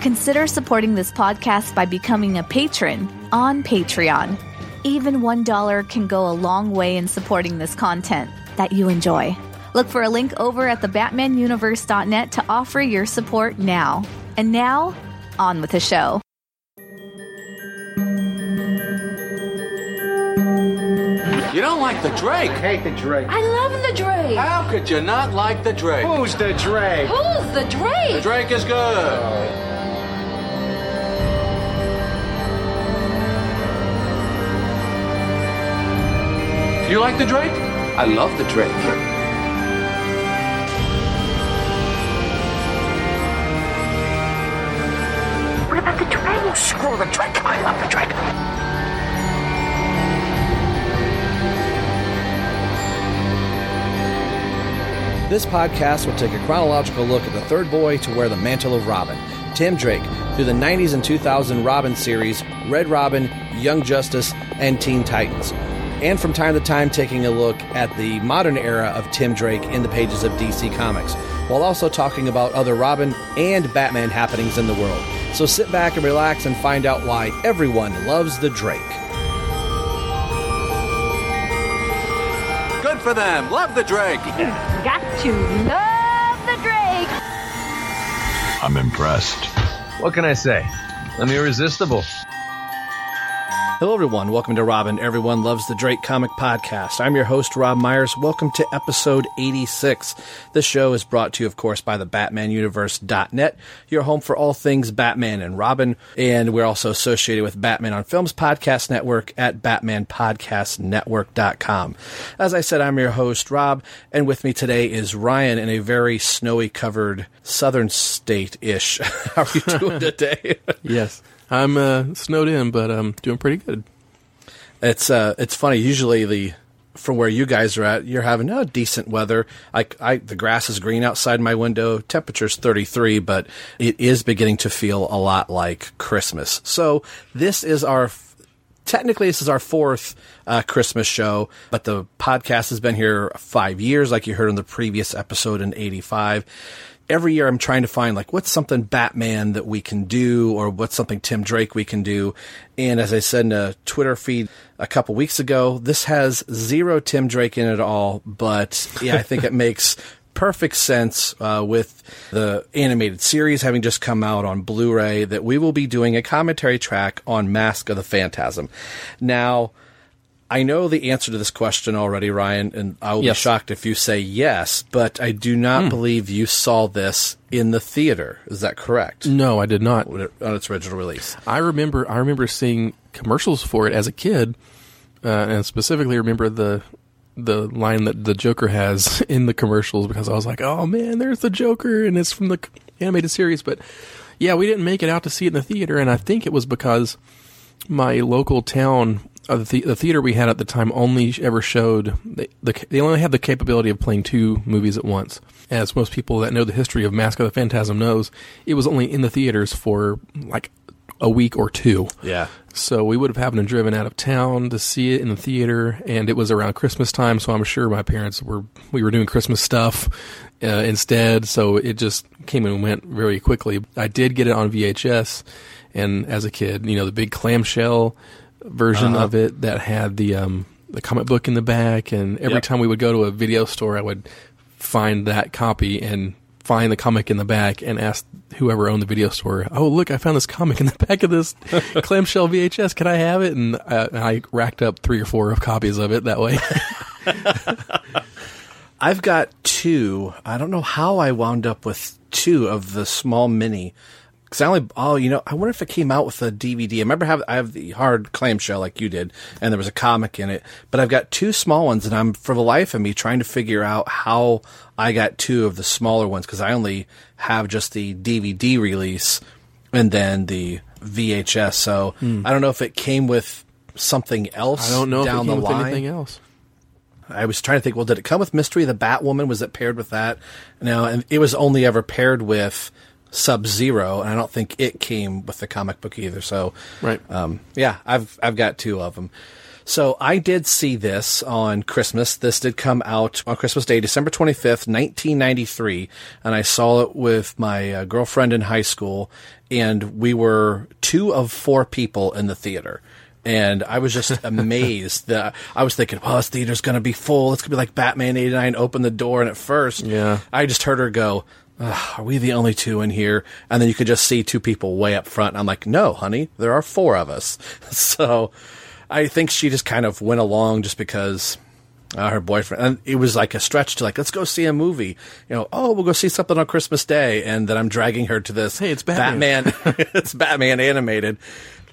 Consider supporting this podcast by becoming a patron on Patreon. Even $1 can go a long way in supporting this content that you enjoy. Look for a link over at thebatmanuniverse.net to offer your support now. And now, on with the show. You don't like the Drake? hate the Drake. I love the Drake. How could you not like the Drake? Who's the Drake? Who's the Drake? The Drake? Drake is good. Oh. You like the Drake? I love the Drake. What about the Drake? Oh, screw the Drake. I love the Drake. This podcast will take a chronological look at the third boy to wear the mantle of Robin, Tim Drake, through the 90s and 2000 Robin series, Red Robin, Young Justice, and Teen Titans. And from time to time, taking a look at the modern era of Tim Drake in the pages of DC Comics, while also talking about other Robin and Batman happenings in the world. So sit back and relax and find out why everyone loves the Drake. Good for them. Love the Drake. Got to love the Drake. I'm impressed. What can I say? I'm irresistible. Hello, everyone. Welcome to Robin. Everyone loves the Drake Comic Podcast. I'm your host, Rob Myers. Welcome to episode 86. This show is brought to you, of course, by the BatmanUniverse.net, your home for all things Batman and Robin. And we're also associated with Batman on Films Podcast Network at BatmanPodcastNetwork.com. As I said, I'm your host, Rob, and with me today is Ryan in a very snowy covered southern state ish. How are you doing today? Yes, I'm uh, snowed in, but I'm doing pretty good. It's uh, it's funny. Usually, the from where you guys are at, you're having oh, decent weather. I, I, the grass is green outside my window. Temperature's 33, but it is beginning to feel a lot like Christmas. So this is our. Technically, this is our fourth uh, Christmas show, but the podcast has been here five years, like you heard in the previous episode in '85 every year I'm trying to find like what's something Batman that we can do or what's something Tim Drake we can do. And as I said in a Twitter feed a couple weeks ago, this has zero Tim Drake in it at all. But yeah, I think it makes perfect sense uh, with the animated series having just come out on Blu-ray that we will be doing a commentary track on Mask of the Phantasm. Now, I know the answer to this question already, Ryan, and I will Yes. be shocked if you say yes, but I do not believe you saw this in the theater. Is that correct? No, I did not. On its original release. I remember I remember seeing commercials for it as a kid, uh, and specifically remember the the line that the Joker has in the commercials because I was like, "Oh man, there's the Joker," and it's from the animated series. But yeah, we didn't make it out to see it in the theater, and I think it was because my local town. Uh, the, the- the theater we had at the time only ever showed they, the, they only had the capability of playing two movies at once. As most people that know the history of Mask of the Phantasm knows, it was only in the theaters for like a week or two. Yeah. So we would have happened to driven out of town to see it in the theater, and it was around Christmas time. So I'm sure my parents were we were doing Christmas stuff uh, instead. So it just came and went very quickly. I did get it on VHS, and as a kid, you know, the big clamshell version of it that had the um, the comic book in the back, and every Yep. time we would go to a video store, I would find that copy and find the comic in the back and ask whoever owned the video store, "Oh, look, I found this comic in the back of this clamshell VHS. Can I have it?" And uh, I racked up three or four of copies of it that way. I've got two. I don't know how I wound up with two of the small mini. Cause I only, oh, you know, I wonder if it came out with a DVD. I remember have, I have the hard clamshell like you did, and there was a comic in it. But I've got two small ones, and I'm for the life of me trying to figure out how I got two of the smaller ones because I only have just the DVD release and then the VHS. So I don't know if it came with something else. Hmm. I don't know down if it the came with line. anything else. I was trying to think. Well, did it come with Mystery of the Batwoman? Was it paired with that? No, and it was only ever paired with Sub Zero, and I don't think it came with the comic book either. So, Right. um, yeah, I've I've got two of them. So I did see this on Christmas. This did come out on Christmas Day, December twenty fifth, nineteen ninety three, and I saw it with my uh, girlfriend in high school, and we were two of four people in the theater. And I was just amazed that I was thinking, well, this theater's going to be full. It's going to be like Batman 89, open the door. And at first, Yeah. I just heard her go, "Ugh, are we the only two in here? And then you could just see two people way up front. And I'm like, no, honey, there are four of us. so I think she just kind of went along just because uh, her boyfriend, and it was like a stretch to like, let's go see a movie. You know, oh, we'll go see something on Christmas Day. And then I'm dragging her to this. Hey, it's Batman. Batman. it's Batman animated.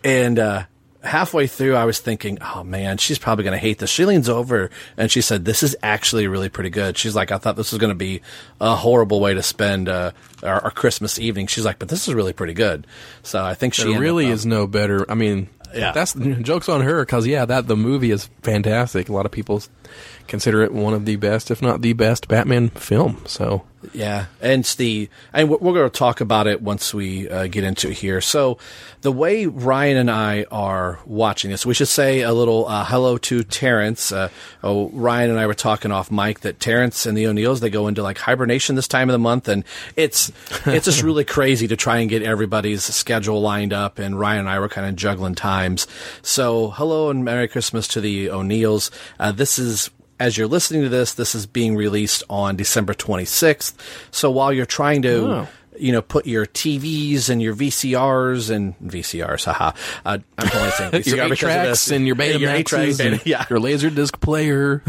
And, uh, halfway through, I was thinking, oh man, she's probably going to hate this. She leans over and she said, this is actually really pretty good. She's like, I thought this was going to be a horrible way to spend, uh, our, our Christmas evening. She's like, but this is really pretty good. So I think she really up, uh, is no better. I mean, Yeah. that's jokes on her because yeah, that the movie is fantastic. A lot of people consider it one of the best, if not the best, Batman film. So Yeah, and it's the and we're, going to talk about it once we uh, get into it here. So, the way Ryan and I are watching this, we should say a little uh, hello to Terrence. Uh, oh, Ryan and I were talking off mic that Terrence and the O'Neills they go into like hibernation this time of the month, and it's it's just really crazy to try and get everybody's schedule lined up. And Ryan and I were kind of juggling times. So, hello and Merry Christmas to the O'Neills. Uh, this is as you're listening to this, this is being released on December 26th. So while you're trying to, Oh. you know, put your TVs and your VCRs and VCRs, haha. Uh, I'm only saying VCR your because of tracks this. and your Yeah, Betamaxes, eight-tracks, and yeah. your laser disc player.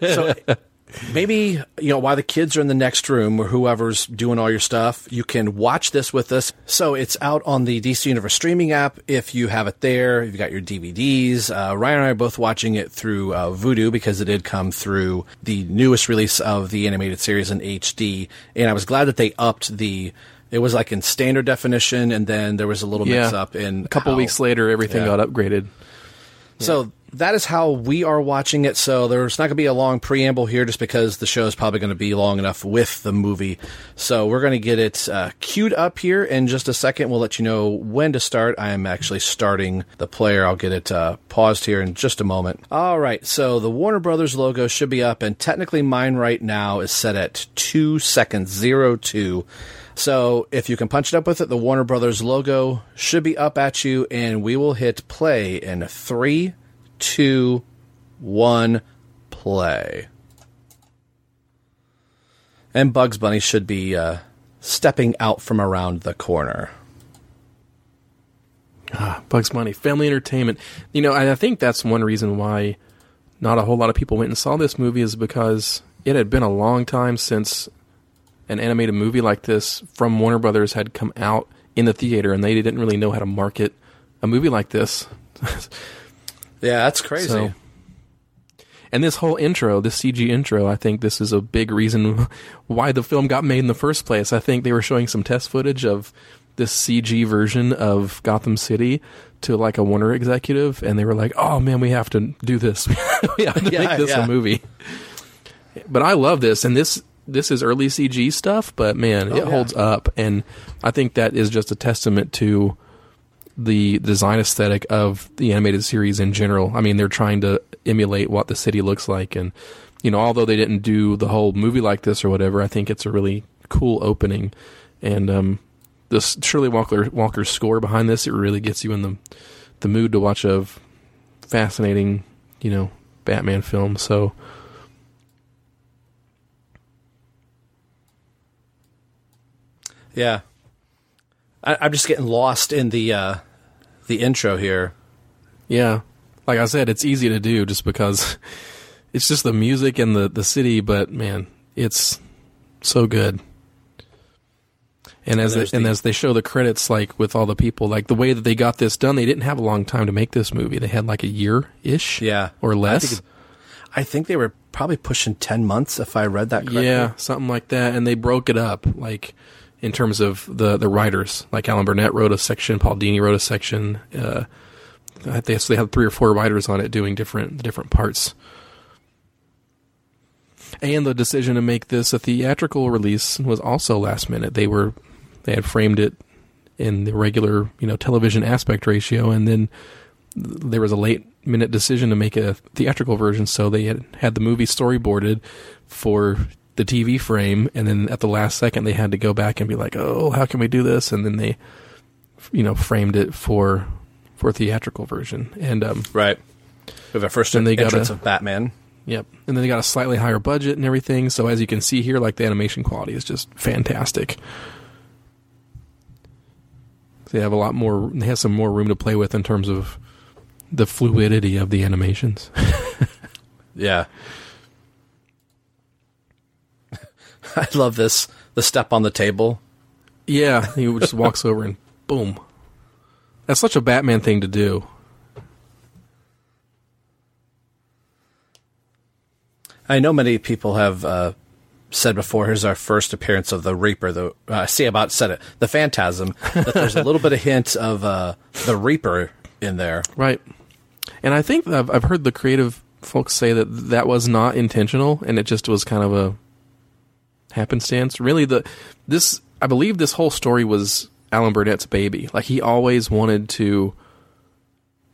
So maybe you know while the kids are in the next room or whoever's doing all your stuff you can watch this with us so it's out on the dc universe streaming app if you have it there you've got your dvds uh, ryan and i are both watching it through uh, Vudu because it did come through the newest release of the animated series in hd and i was glad that they upped the it was like in standard definition and then there was a little mix up in A couple how- weeks later, everything Yeah. got upgraded. so that is how we are watching it. So there's not going to be a long preamble here just because the show is probably going to be long enough with the movie. So we're going to get it uh, queued up here in just a second. We'll let you know when to start. I am actually starting the player. I'll get it uh, paused here in just a moment. All right. So the Warner Brothers logo should be up, and technically mine right now is set at two seconds, zero two. So if you can punch it up with it, the Warner Brothers logo should be up at you, and we will hit play in three, two, one, play. And Bugs Bunny should be uh, stepping out from around the corner. Bugs Bunny, family entertainment. You know, and I think that's one reason why not a whole lot of people went and saw this movie is because it had been a long time since an animated movie like this from Warner Brothers had come out in the theater, and they didn't really know how to market a movie like this. Yeah, that's crazy. So- And this whole intro, this CG intro, I think this is a big reason why the film got made in the first place. I think they were showing some test footage of this CG version of Gotham City to like a Warner executive, and they were like, "Oh man, we have to do this. we have to Yeah, make this yeah. a movie." But I love this, and this this is early CG stuff, but man, it Oh, yeah. holds up, and I think that is just a testament to the design aesthetic of the animated series in general. I mean, they're trying to emulate what the city looks like, and you know, although they didn't do the whole movie like this or whatever, I think it's a really cool opening. And um, this Shirley Walker Walker's score behind this, it really gets you in the the mood to watch a fascinating, you know, Batman film. So. yeah, I, I'm just getting lost in the uh, the intro here. Yeah. Like I said, it's easy to do just because it's just the music and the, the city, but man, it's so good. And as they, there's and as they show the credits, like with all the people, like the way that they got this done, they didn't have a long time to make this movie. They had like a year ish, Yeah. or I less. think, I think they were probably pushing ten months if I read that correctly. Yeah, something like that. And they broke it up. Like in terms of the the writers. Like Alan Burnett wrote a section, Paul Dini wrote a section. Uh, I think so they have three or four writers on it doing different different parts. And the decision to make this a theatrical release was also last minute. They were they had framed it in the regular you know television aspect ratio, and then there was a late minute decision to make a theatrical version. So they had had the movie storyboarded for the TV frame, and then at the last second they had to go back and be like, "Oh, how can we do this?" And then they, you know, framed it for for a theatrical version. And um, Right. Have our first Then they entrance got a, of Batman. Yep. And then they got a slightly higher budget and everything. So as you can see here, like the animation quality is just fantastic. They have a lot more. They have some more room to play with in terms of the fluidity of the animations. Yeah. I love this. The step on the table. yeah, he just walks over and boom. That's such a Batman thing to do. I know many people have uh, said before. Here's our first appearance of the Reaper. The uh, see about said it. The Phantasm. That there's a little bit of hint of uh, the Reaper in there. Right. And I think I've, I've heard the creative folks say that that was not intentional and it just was kind of a happenstance. Really, the this I believe this whole story was Alan Burnett's baby. Like he always wanted to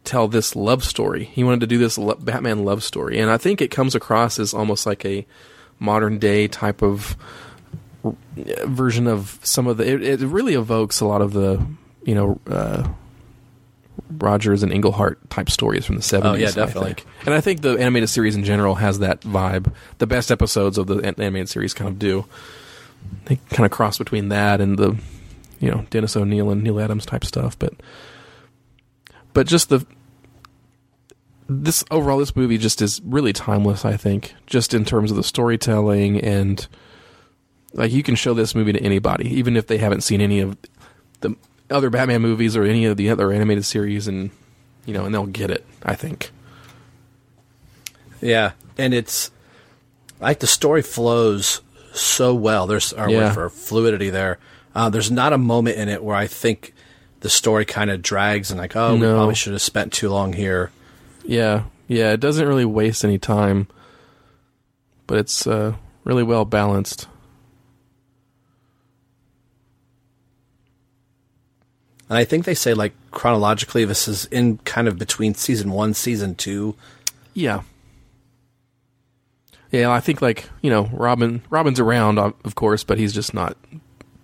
tell this love story. He wanted to do this lo- Batman love story, and I think it comes across as almost like a modern day type of version of some of the. It, it really evokes a lot of the you know. Uh, Rogers and Englehart type stories from the 70s. Oh, yeah, I definitely. think. And I think the animated series in general has that vibe. The best episodes of the animated series kind of do. They kind of cross between that and the, you know, Dennis O'Neil and Neal Adams type stuff. But, but just the, this overall, this movie just is really timeless, I think, just in terms of the storytelling and, like, you can show this movie to anybody, even if they haven't seen any of the other Batman movies or any of the other animated series, and you know, and they'll get it. I think. Yeah, and it's like the story flows so well. There's our Yeah. word for fluidity there. Uh, there's not a moment in it where I think the story kind of drags and like, oh, we probably should have spent too long here. Yeah, yeah. It doesn't really waste any time, but it's uh, really well balanced. And I think they say like chronologically, this is in kind of between season one, season two. Yeah. Yeah, I think like you know, Robin. Robin's around, of course, but he's just not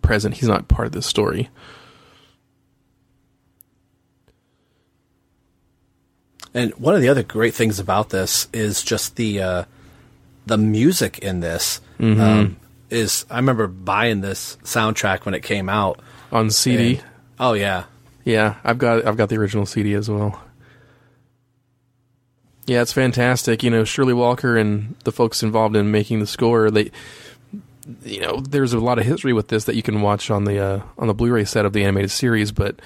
present. He's not part of this story. And one of the other great things about this is just the uh, the music in this. Mm-hmm. Um, is I remember buying this soundtrack when it came out. On CD, and- oh yeah, Yeah, I've got I've got the original CD as well. Yeah, it's fantastic. You know, Shirley Walker and the folks involved in making the score, they you know, there's a lot of history with this that you can watch on the uh, on the Blu-ray set of the animated series, but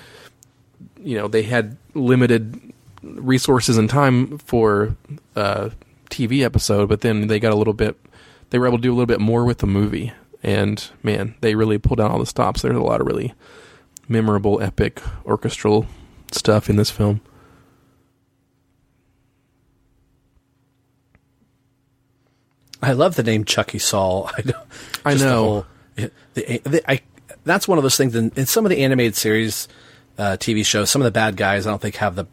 you know, they had limited resources and time for a TV episode, but then they got a little bit they were able to do a little bit more with the movie. And man, they really pulled down all the stops. There's a lot of really memorable, epic orchestral stuff in this film. I love the name Chuckie Sol. I know. I just the know. whole- the, the, I, that's one of those things in, in some of the animated series, uh, TV shows. Some of the bad guys, I don't think have the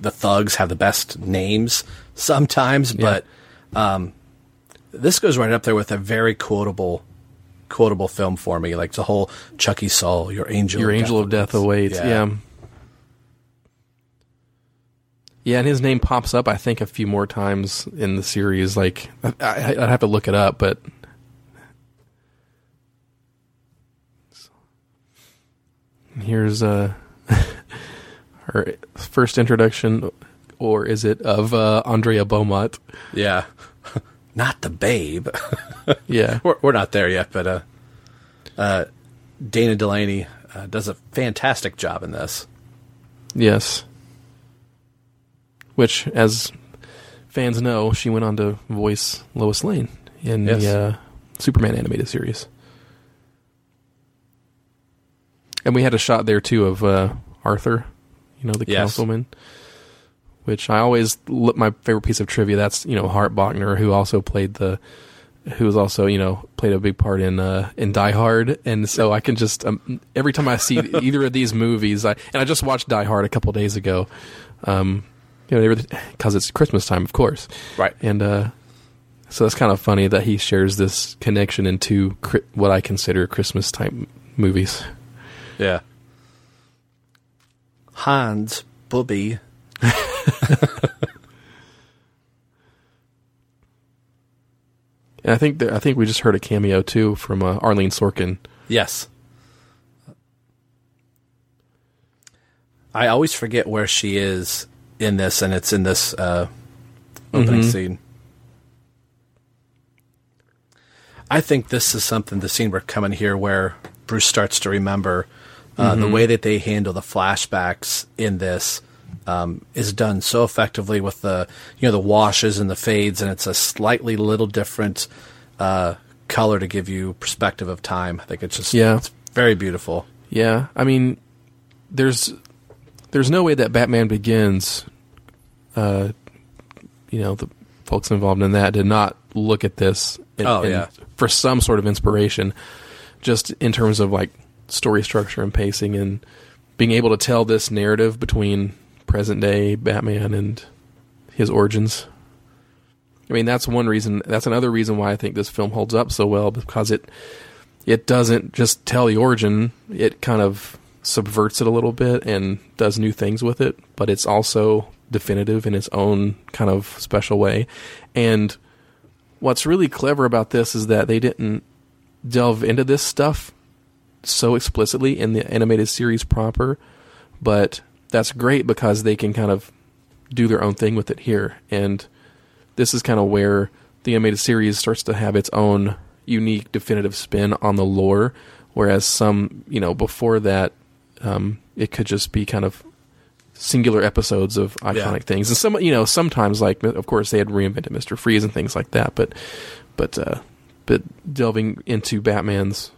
the thugs have the best names sometimes, but um, this goes right up there with a very quotable quotable film for me. Like the whole Chuckie Sol, your angel, Your angel of death awaits. Yeah. yeah. and his name pops up, I think, a few more times in the series. Like, I, I, I'd have to look it up, but. Here's uh, her first introduction, or is it of uh, Andrea Beaumont? yeah. Not the babe. Yeah, we're, we're not there yet, but uh, uh, Dana Delany uh, does a fantastic job in this. Yes. Which, as fans know, she went on to voice Lois Lane in Yes. the uh, Superman animated series. And we had a shot there too of uh, Arthur, you know, the Yes. councilman. Which I always look my favorite piece of trivia. That's you know Hart Bochner, who also played the, who was also you know played a big part in uh, in Die Hard, and so I can just um, every time I see either of these movies, I and I just watched Die Hard a couple days ago, um, you know, because it's Christmas time, of course, Right. and uh, so that's kind of funny that he shares this connection into cri- what I consider Christmas time movies. Yeah. Hans Bubby. And I think that, I think we just heard a cameo too from uh, Arlene Sorkin. Yes. I always forget where she is in this, and it's in this uh, opening scene. I think this is something, the scene we're coming here, where Bruce starts to remember uh, the way that they handle the flashbacks in this um, is done so effectively with the you know the washes and the fades, and it's a slightly little different uh, color to give you perspective of time. I think it's just Yeah. it's very beautiful. Yeah, I mean, there's there's no way that Batman Begins, uh, you know, the folks involved in that did not look at this. and- Oh, yeah. for some sort of inspiration, just in terms of like story structure and pacing and being able to tell this narrative between present day Batman and his origins. I mean, that's one reason. That's another reason why I think this film holds up so well because it it doesn't just tell the origin; it kind of subverts it a little bit and does new things with it. But it's also definitive in its own kind of special way. And what's really clever about this is that they didn't delve into this stuff so explicitly in the animated series proper, but that's great because they can kind of do their own thing with it here. And this is kind of where the animated series starts to have its own unique, definitive spin on the lore, whereas some, you know, before that, um, it could just be kind of singular episodes of iconic Yeah. things. And some, you know, sometimes like, of course, they had reinvented Mister Freeze and things like that, but, but, uh, but delving into Batman's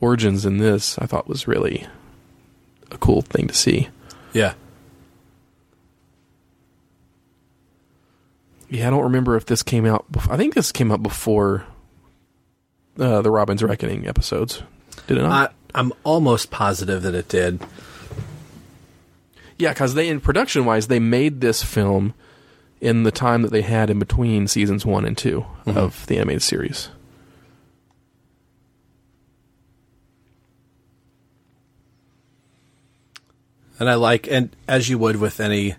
origins in this, I thought was really a cool thing to see. Yeah. Yeah, I don't remember if this came out. Bef- I think this came out before uh, the Robin's Reckoning episodes. Did it not? I'm almost positive that it did. yeah, because they, in production wise, they made this film in the time that they had in between seasons one and 2 of the animated series. And I like, and as you would with any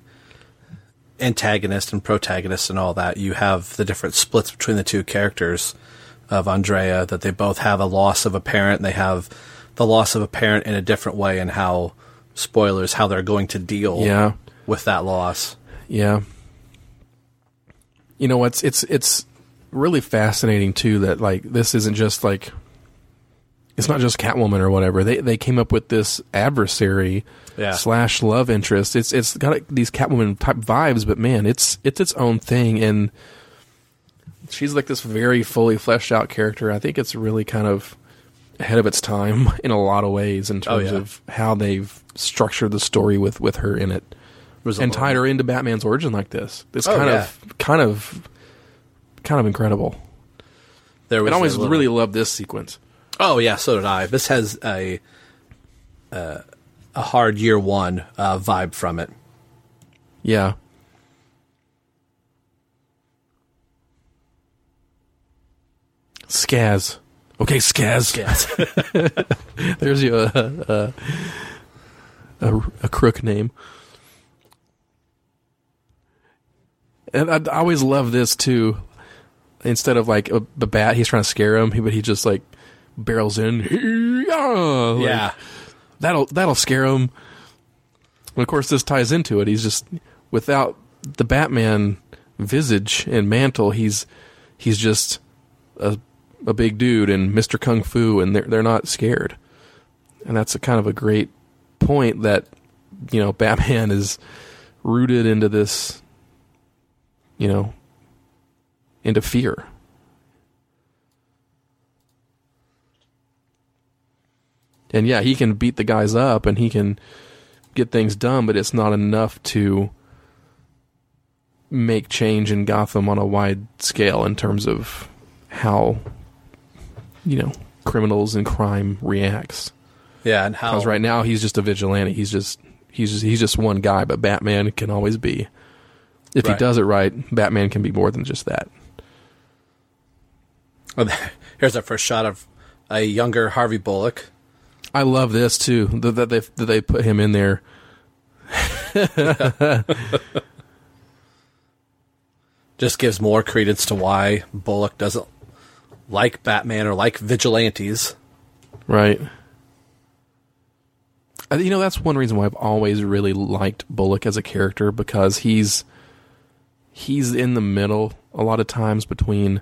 antagonist and protagonist and all that, you have the different splits between the two characters of Andrea, that they both have a loss of a parent, and they have the loss of a parent in a different way, and how, spoilers, how they're going to deal Yeah. with that loss. Yeah. You know what's it's it's really fascinating too that like this isn't just like it's not just Catwoman or whatever. They they came up with this adversary Yeah. slash love interest. It's it's got these Catwoman type vibes, but man, it's it's its own thing and she's like this very fully fleshed out character. I think it's really kind of ahead of its time in a lot of ways in Oh, terms yeah. of how they've structured the story with with her in it a and tied her into Batman's origin like this. It's Oh, kind yeah. of kind of kind of incredible. There was And I always little- really love this sequence. Oh yeah, so did I. This has a uh, a hard year one uh, vibe from it. Yeah. Skaz. Okay, Skaz. Yes. There's your uh, uh, a, a crook name. And I, I always love this too. Instead of like a, a bat, he's trying to scare him, he- but he just like barrels in. Yeah, like, yeah. that'll that'll scare him. And of course, this ties into it. He's just without the Batman visage and mantle. He's he's just a a big dude and Mister Kung Fu, and they're they're not scared. And that's a kind of a great point that you know Batman is rooted into this, you know, into fear. And yeah, he can beat the guys up and he can get things done, but it's not enough to make change in Gotham on a wide scale in terms of how you know criminals and crime reacts. Yeah, and how Because right now he's just a vigilante. He's just he's just he's just one guy, but Batman can always be. If he does it right, Batman can be more than just that. Here's our first shot of a younger Harvey Bullock. I love this too. That that they that they put him in there. Just gives more credence to why Bullock doesn't like Batman or like vigilantes. Right. Uh, you know, that's one reason why I've always really liked Bullock as a character because he's he's in the middle a lot of times between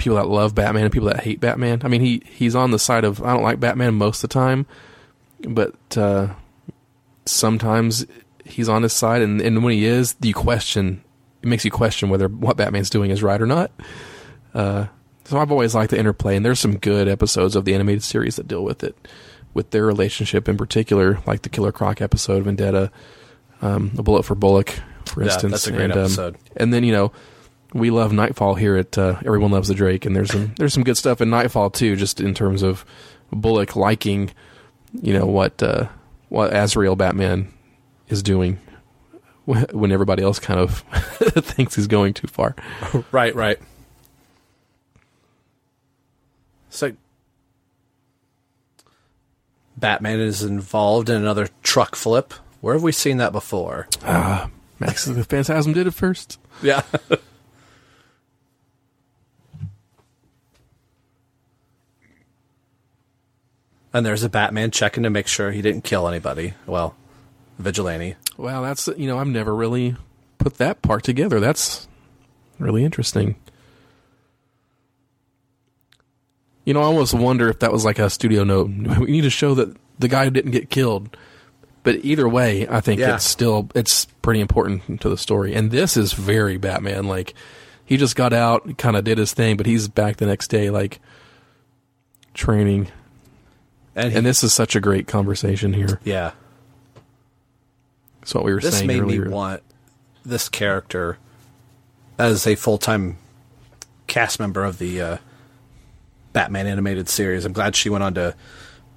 people that love Batman and people that hate Batman. I mean, he he's on the side of I don't like Batman most of the time, but uh, sometimes he's on his side, and, and when he is, you question. It makes you question whether what Batman's doing is right or not. Uh, so I've always liked the interplay, and there's some good episodes of the animated series that deal with it, with their relationship in particular, like the Killer Croc episode, Vendetta, um, A Bullet for Bullock, for Yeah, instance. that's a great and, um, episode. and then you know, we love Knightfall here at uh, Everyone Loves the Drake, and there's some there's some good stuff in Knightfall too, just in terms of Bullock liking, you know what uh, what Azrael Batman is doing when everybody else kind of thinks he's going too far. Right, right. So Batman is involved in another truck flip. Where have we seen that before? Max the Phantasm did it first. Yeah. And there's a Batman checking to make sure he didn't kill anybody. Well, vigilante. Wow, that's you know I've never really put that part together. That's really interesting. You know, I almost wonder if that was like a studio note. We need to show that the guy didn't get killed. But either way, I think Yeah. it's still it's pretty important to the story. And this is very Batman. Like he just got out, kind of did his thing, but he's back the next day, like training. And, And this is such a great conversation here. yeah. That's what we were This saying made earlier. me want this character as a full time cast member of the uh, Batman animated series. I'm glad she went on to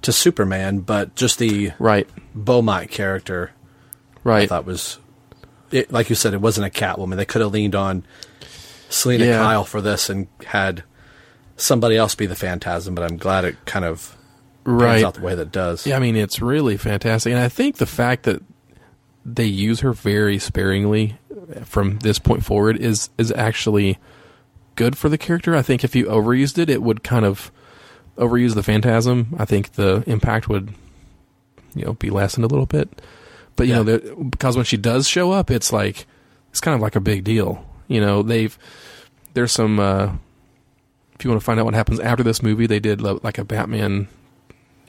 to Superman, but just the right, Beaumont character I right. thought was it, like you said, it wasn't a Catwoman. They could have leaned on Selina Yeah. Kyle for this and had somebody else be the Phantasm. But I'm glad it kind of right. out the way that it does. Yeah, I mean it's really fantastic, and I think the fact that they use her very sparingly from this point forward is is actually good for the character. I think if you overused it, it would kind of overuse the phantasm. I think the impact would you know be lessened a little bit. But you Yeah. know, because when she does show up, it's like it's kind of like a big deal. You know, they've there's some. Uh, if you want to find out what happens after this movie, they did like a Batman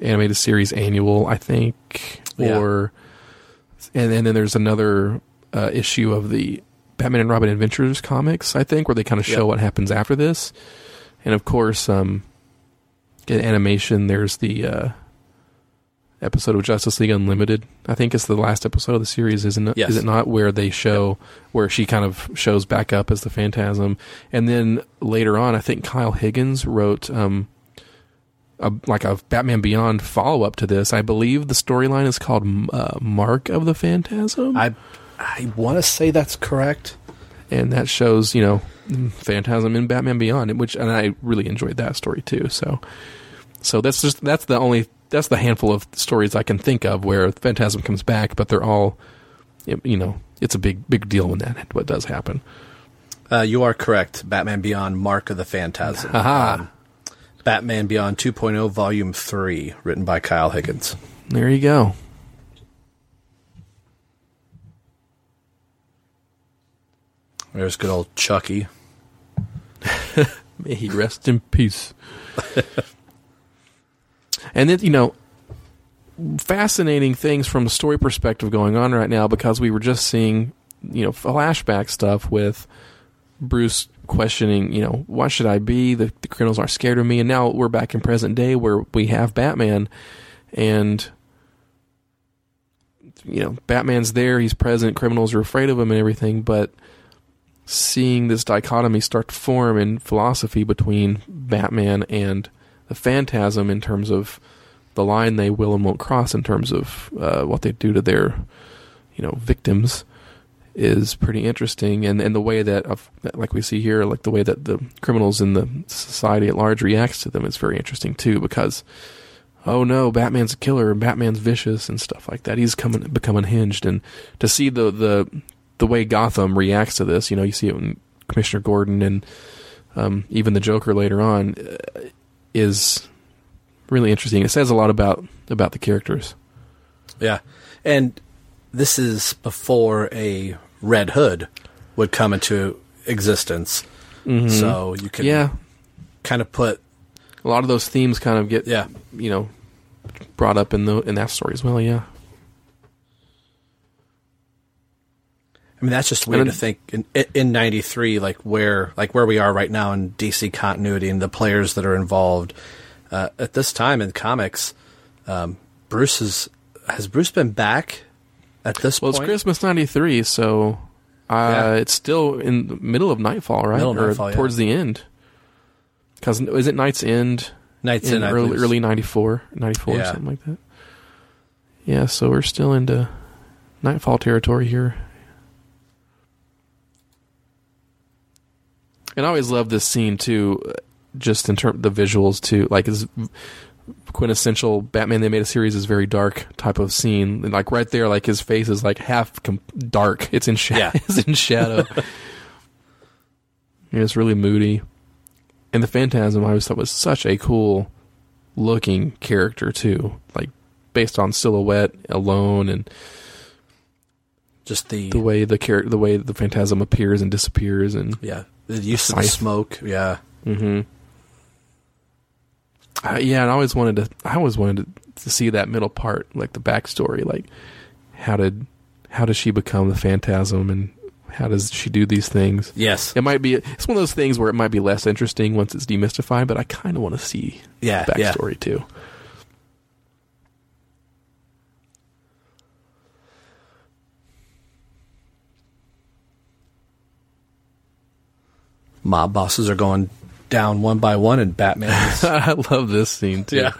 animated series annual, I think, Yeah. or and, and then there's another uh, issue of the Batman and Robin Adventures comics, I think, where they kind of show Yep. what happens after this. And of course, um, in animation, there's the uh, episode of Justice League Unlimited. I think it's the last episode of the series, isn't it? Yes. Is it not? Where they show where she kind of shows back up as the Phantasm, and then later on, I think Kyle Higgins wrote um, a, like a Batman Beyond follow up to this. I believe the storyline is called uh, Mark of the Phantasm, I I want to say that's correct. and that shows you know Phantasm in Batman Beyond, which and I really enjoyed that story too. So, so that's just that's the only that's the handful of stories I can think of where Phantasm comes back, but they're all you know it's a big big deal when that what does happen. Uh, you are correct. Batman Beyond Mark of the Phantasm. Um, Batman Beyond 2.0 Volume 3, written by Kyle Higgins. There you go. There's good old Chuckie. May he rest in peace. and then, you know, fascinating things from a story perspective going on right now because we were just seeing, you know, flashback stuff with Bruce questioning, you know, why should I be? The, the criminals are scared of me. And now we're back in present day where we have Batman. and you know Batman's there, he's present, criminals are afraid of him and everything, but seeing this dichotomy start to form in philosophy between Batman and the Phantasm in terms of the line they will and won't cross in terms of uh, what they do to their you know victims is pretty interesting. And and the way that like we see here like the way that the criminals in the society at large reacts to them is very interesting too because oh no batman's a killer batman's vicious and stuff like that. He's coming become unhinged. And to see the the the way gotham reacts to this you know you see it in commissioner gordon and um, even the joker later on uh, is really interesting. It says a lot about about the characters. Yeah. And this is before a Red Hood would come into existence. So you can yeah. kind of put a lot of those themes kind of get Yeah. you know brought up in the in that story as well yeah. I mean that's just weird And to think in in 93 like where like where we are right now in DC continuity and the players that are involved. Uh, at this time in comics um, Bruce is has Bruce been back at this well point? it's christmas 93 so uh, Yeah. it's still in the middle of Knightfall right Middle of or Knightfall, yeah. towards the end because is it KnightsEnd Nights in in early, early 94 94 Yeah. something like that yeah so we're still into Knightfall territory here and i always love this scene too uh, just in terms the visuals too like is quintessential batman they made a series is very dark type of scene. And like right there like his face is like half com- dark. It's in shadow Yeah. it's in shadow. And it's really moody. And the Phantasm I always thought was such a cool looking character too, like based on silhouette alone and just the, the way the char- the way the Phantasm appears and disappears and yeah. The use of the smoke. Yeah. Mm-hmm. Uh, yeah, and I always wanted to I always wanted to, to see that middle part, like the backstory, like how did how does she become the Phantasm and how does she do these things? yes It might be it's one of those things where it might be less interesting once it's demystified, but I kind of want to see Yeah, the yeah. backstory too. mob bosses are going down one by one and Batman is I love this scene too. Yeah.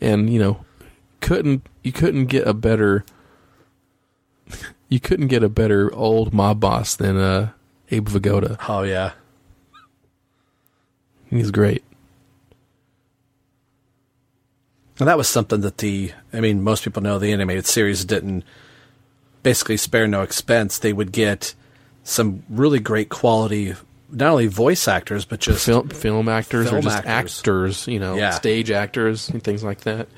And you know, couldn't you couldn't get a better you couldn't get a better old mob boss than uh Abe Vigoda. oh yeah He's great. And that was something that the, I mean, most people know the animated series didn't basically spare no expense. They would get some really great quality, not only voice actors, but just Film film actors or just actors. actors, you know, Yeah. stage actors and things like that.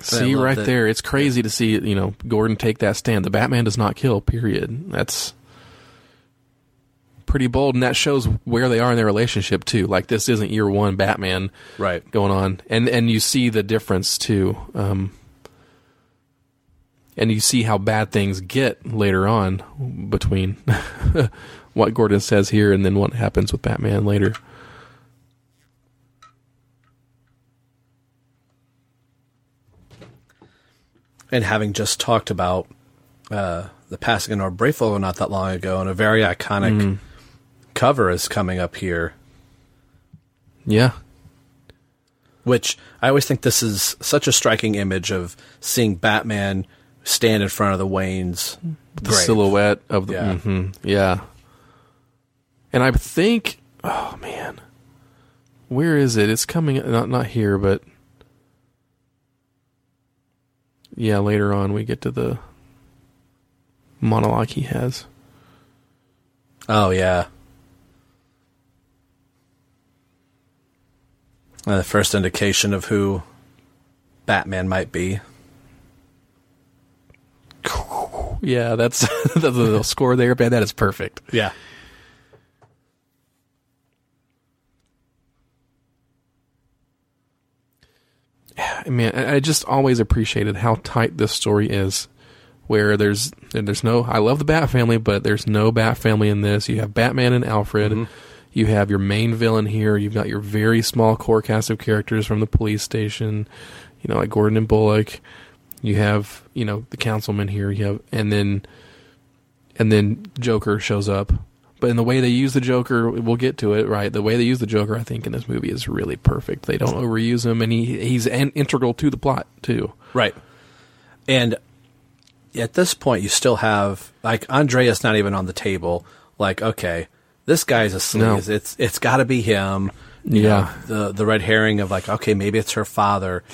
See right that- there, it's crazy to see you know Gordon take that stand. The Batman does not kill. Period. That's pretty bold, and that shows where they are in their relationship too. Like this isn't year one Batman right. going on, and and you see the difference too. Um, and you see how bad things get later on between what Gordon says here and then what happens with Batman later. And having just talked about uh, the passing of Breyfogle not that long ago, and a very iconic Mm-hmm. cover is coming up here, Yeah, which I always think this is such a striking image of seeing Batman stand in front of the Waynes. the grave. silhouette of the Yeah. mhm, yeah. And I think, oh man, where is it? It's coming not not here, but yeah, later on we get to the monologue he has. Oh yeah. Uh, the first indication of who Batman might be. Yeah, that's the little score there, man. That is perfect. Yeah. I mean, I just always appreciated how tight this story is where there's and there's no I love the Bat family, but there's no Bat family in this. You have Batman and Alfred. Mm-hmm. You have your main villain here. You've got your very small core cast of characters from the police station, you know, like Gordon and Bullock. You have, you know, the councilman here. You have, and then, and then Joker shows up. But in the way they use the Joker, we'll get to it, right? The way they use the Joker, I think, in this movie is really perfect. They don't overuse him, and he he's an integral to the plot too. Right. And at this point, you still have like Andrea's not even on the table. Like, okay, this guy's a sleaze. No. It's it's got to be him. You Yeah. know, the the red herring of like, okay, maybe it's her father.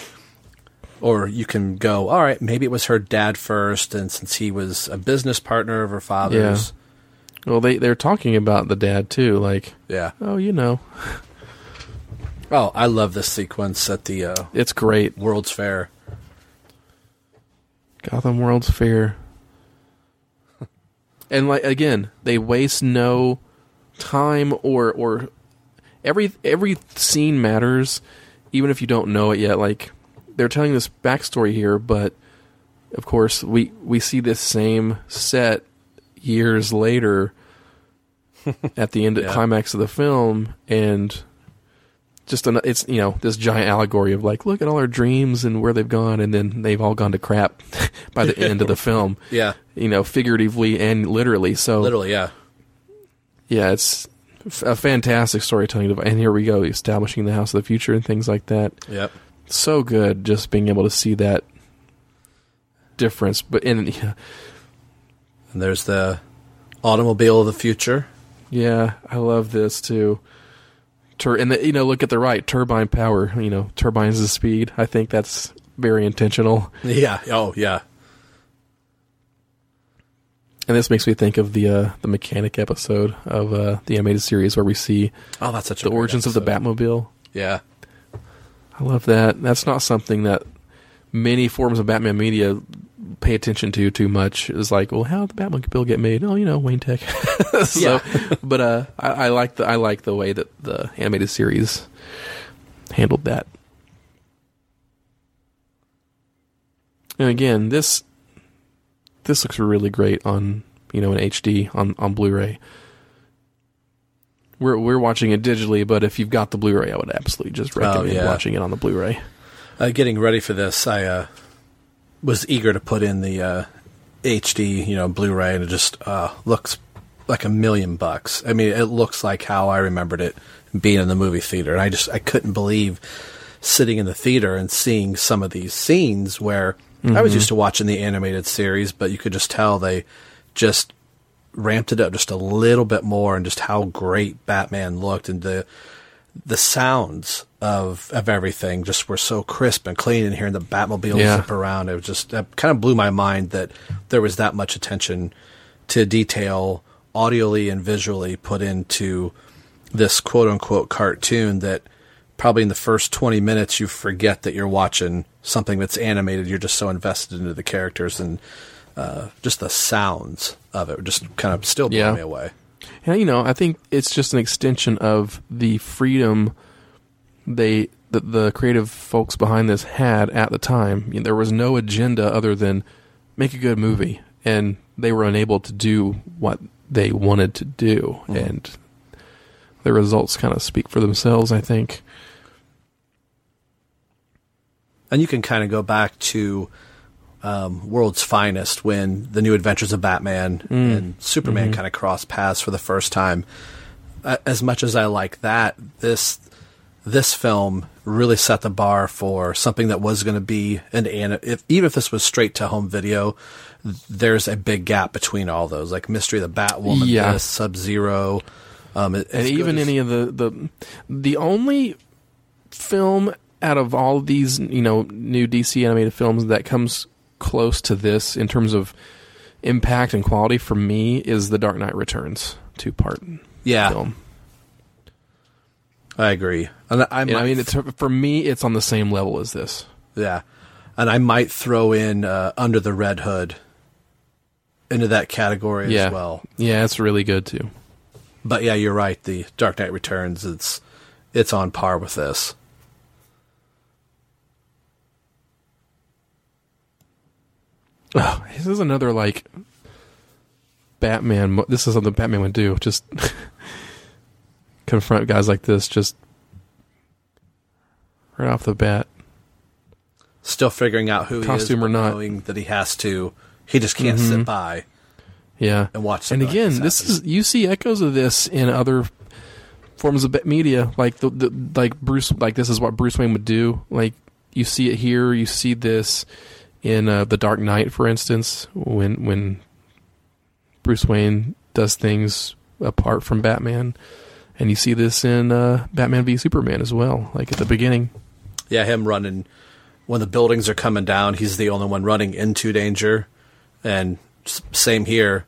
Or you can go, all right, maybe it was her dad first, and since he was a business partner of her father's, Well, they they're talking about the dad too, like, yeah. oh, you know, Oh, I love this sequence at the uh, it's great. World's Fair. Gotham World's Fair. and like again, they waste no time or or every every scene matters, even if you don't know it yet. Like they're telling this backstory here, but of course we we see this same set years later at the end Yeah. climax of the film and just an, it's you know this giant allegory of like look at all our dreams and where they've gone and then they've all gone to crap by the end of the film Yeah, you know figuratively and literally so literally, yeah. yeah it's f- a fantastic storytelling device and here we go establishing the house of the future and things like that Yep. So good just being able to see that difference but in yeah, And there's the automobile of the future. yeah i love this too Tur- and the, you know look at the right turbine power you know turbines the speed i think that's very intentional Yeah. Oh, yeah. And this makes me think of the uh, the mechanic episode of uh, the animated series where we see Oh, that's such the origins of the. Batmobile. Yeah. I love that. That's not something that many forms of Batman media pay attention to too much. It's like, well, how did the Batmobile get made? Oh, you know, Wayne Tech. so, but uh, I, I like the I like the way that the animated series handled that. And again, this this looks really great on you know in HD on on Blu-ray. We're we're watching it digitally, but if you've got the Blu-ray, I would absolutely just recommend yeah. watching it on the Blu-ray. Uh, getting ready for this, I uh, was eager to put in the uh, HD, you know, Blu-ray, and it just uh, looks like a million bucks. I mean, it looks like how I remembered it being in the movie theater, and I just I couldn't believe sitting in the theater and seeing some of these scenes where I was used to watching the animated series, but you could just tell they just ramped it up just a little bit more, and just how great Batman looked, and the the sounds of of everything just were so crisp and clean and hearing the Batmobile Yeah. zip around. It was just that kind of blew my mind that there was that much attention to detail audially and visually put into this quote unquote cartoon that probably in the first 20 minutes you forget that you're watching something that's animated. You're just so invested into the characters and uh, just the sounds of it just kind of still blew Yeah. me away And you know, I think it's just an extension of the freedom they the, the creative folks behind this had at the time. You know, there was no agenda other than make a good movie, and they were unable to do what they wanted to do, mm-hmm. and the results kind of speak for themselves. I think. And you can kind of go back to um, World's Finest when the New Adventures of Batman and Superman kind of crossed paths for the first time. Uh, as much as I like that, this this film really set the bar for something that was going to be an if, even if this was straight to home video. There's a big gap between all those, like Mystery of the Batwoman, Yeah. Sub Zero, um, it- and even as- any of the the the only film out of all of these you know new DC animated films that comes close to this in terms of impact and quality for me is the Dark Knight Returns two part yeah, film. I agree. And I, I, And I mean, it's, for me, it's on the same level as this. Yeah, and I might throw in uh, Under the Red Hood into that category yeah, as well. yeah, it's really good too. But yeah, you're right. The Dark Knight Returns, it's it's on par with this. Oh, this is another like Batman. This is something Batman would do. Just confront guys like this. Just right off the bat. Still figuring out who Costume he is, or not. knowing that he has to. He just can't mm-hmm. sit by. Yeah, And watch And something like again, this this is you see echoes of this in other forms of media, like the, the like Bruce, like this is what Bruce Wayne would do. Like you see it here, you see this in uh, the Dark Knight, for instance, when when Bruce Wayne does things apart from Batman, and you see this in uh, Batman v Superman as well. Like at the beginning, Yeah, him running when the buildings are coming down. He's the only one running into danger, and same here.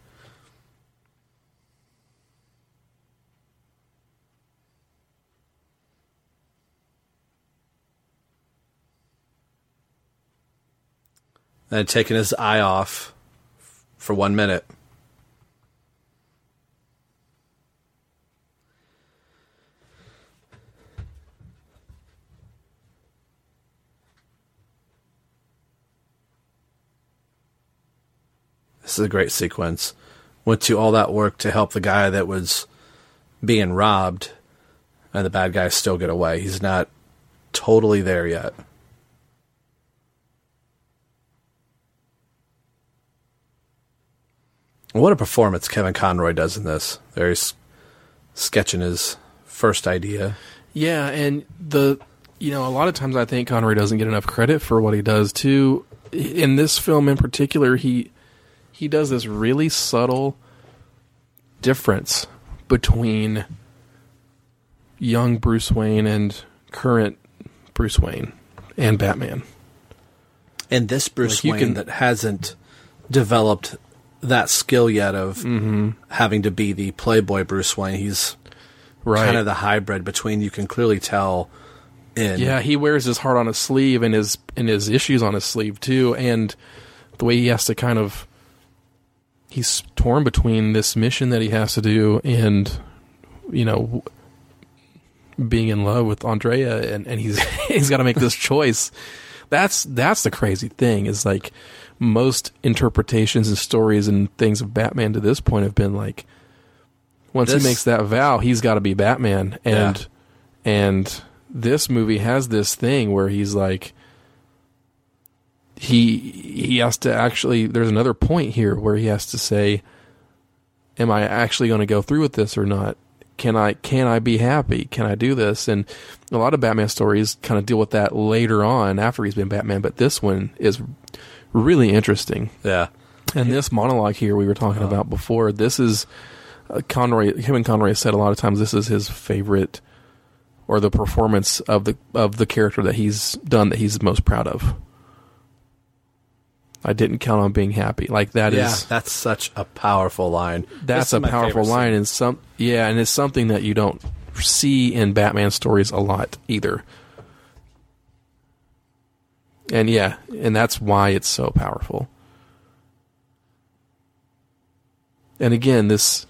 And taking his eye off for one minute. This is a great sequence. Went to all that work to help the guy that was being robbed, and the bad guys still get away. He's not totally there yet. What a performance Kevin Conroy does in this. There he's sketching his first idea. Yeah, and the you know a lot of times I think Conroy doesn't get enough credit for what he does too. In this film in particular, he he does this really subtle difference between young Bruce Wayne and current Bruce Wayne and Batman. And this Bruce Like, Wayne can- that hasn't developed that skill yet of Mm-hmm. having to be the playboy Bruce Wayne. He's Right. kind of the hybrid between. You can clearly tell. In Yeah, he wears his heart on his sleeve and his and his issues on his sleeve too, and the way he has to kind of he's torn between this mission that he has to do and you know being in love with Andrea and, and he's he's got to make this choice. That's that's the crazy thing is like most interpretations and stories and things of Batman to this point have been like once This- he makes that vow, he's got to be Batman. And and this movie has this thing where he's like he he has to actually there's another point here where he has to say am i actually going to go through with this or not can i can i be happy can i do this and a lot of batman stories kind of deal with that later on after he's been batman but this one is really interesting yeah. and this monologue here we were talking about before, this is uh, Conroy. Kevin Conroy has said a lot of times this is his favorite, or the performance of the of the character that he's done that he's most proud of. I didn't count on being happy. Like that is yeah, that's such a powerful line. that's a powerful line scene. and some yeah, and it's something that you don't see in Batman stories a lot either. And yeah, and that's why it's so powerful. And again, this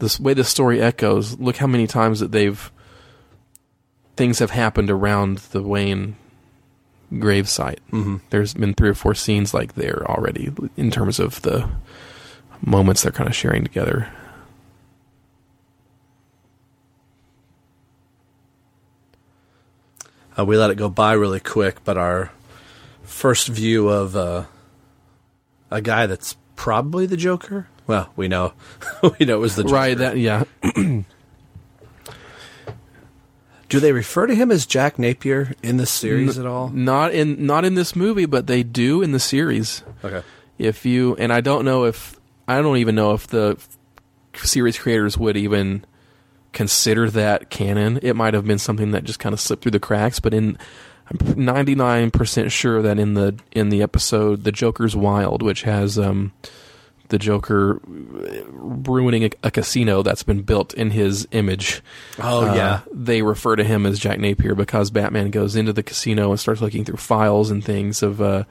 this way the story echoes, look how many times that they've things have happened around the Wayne gravesite. Mm-hmm. There's been three or four scenes like there already in terms of the moments they're kind of sharing together. Uh, we let it go by really quick, but our first view of uh, a guy that's probably the Joker. Well, we know, we know it was the Joker. Right, that yeah. Do they refer to him as Jack Napier in the series at all? Not in not in this movie, but they do in the series. Okay. If you and I don't know if I don't even know if the series creators would even consider that canon. It might have been something that just kind of slipped through the cracks, but in I'm 99% sure that in the in the episode The Joker's Wild, which has um the Joker ruining a, a casino that's been built in his image. Oh, Uh, yeah. they refer to him as Jack Napier because Batman goes into the casino and starts looking through files and things of uh,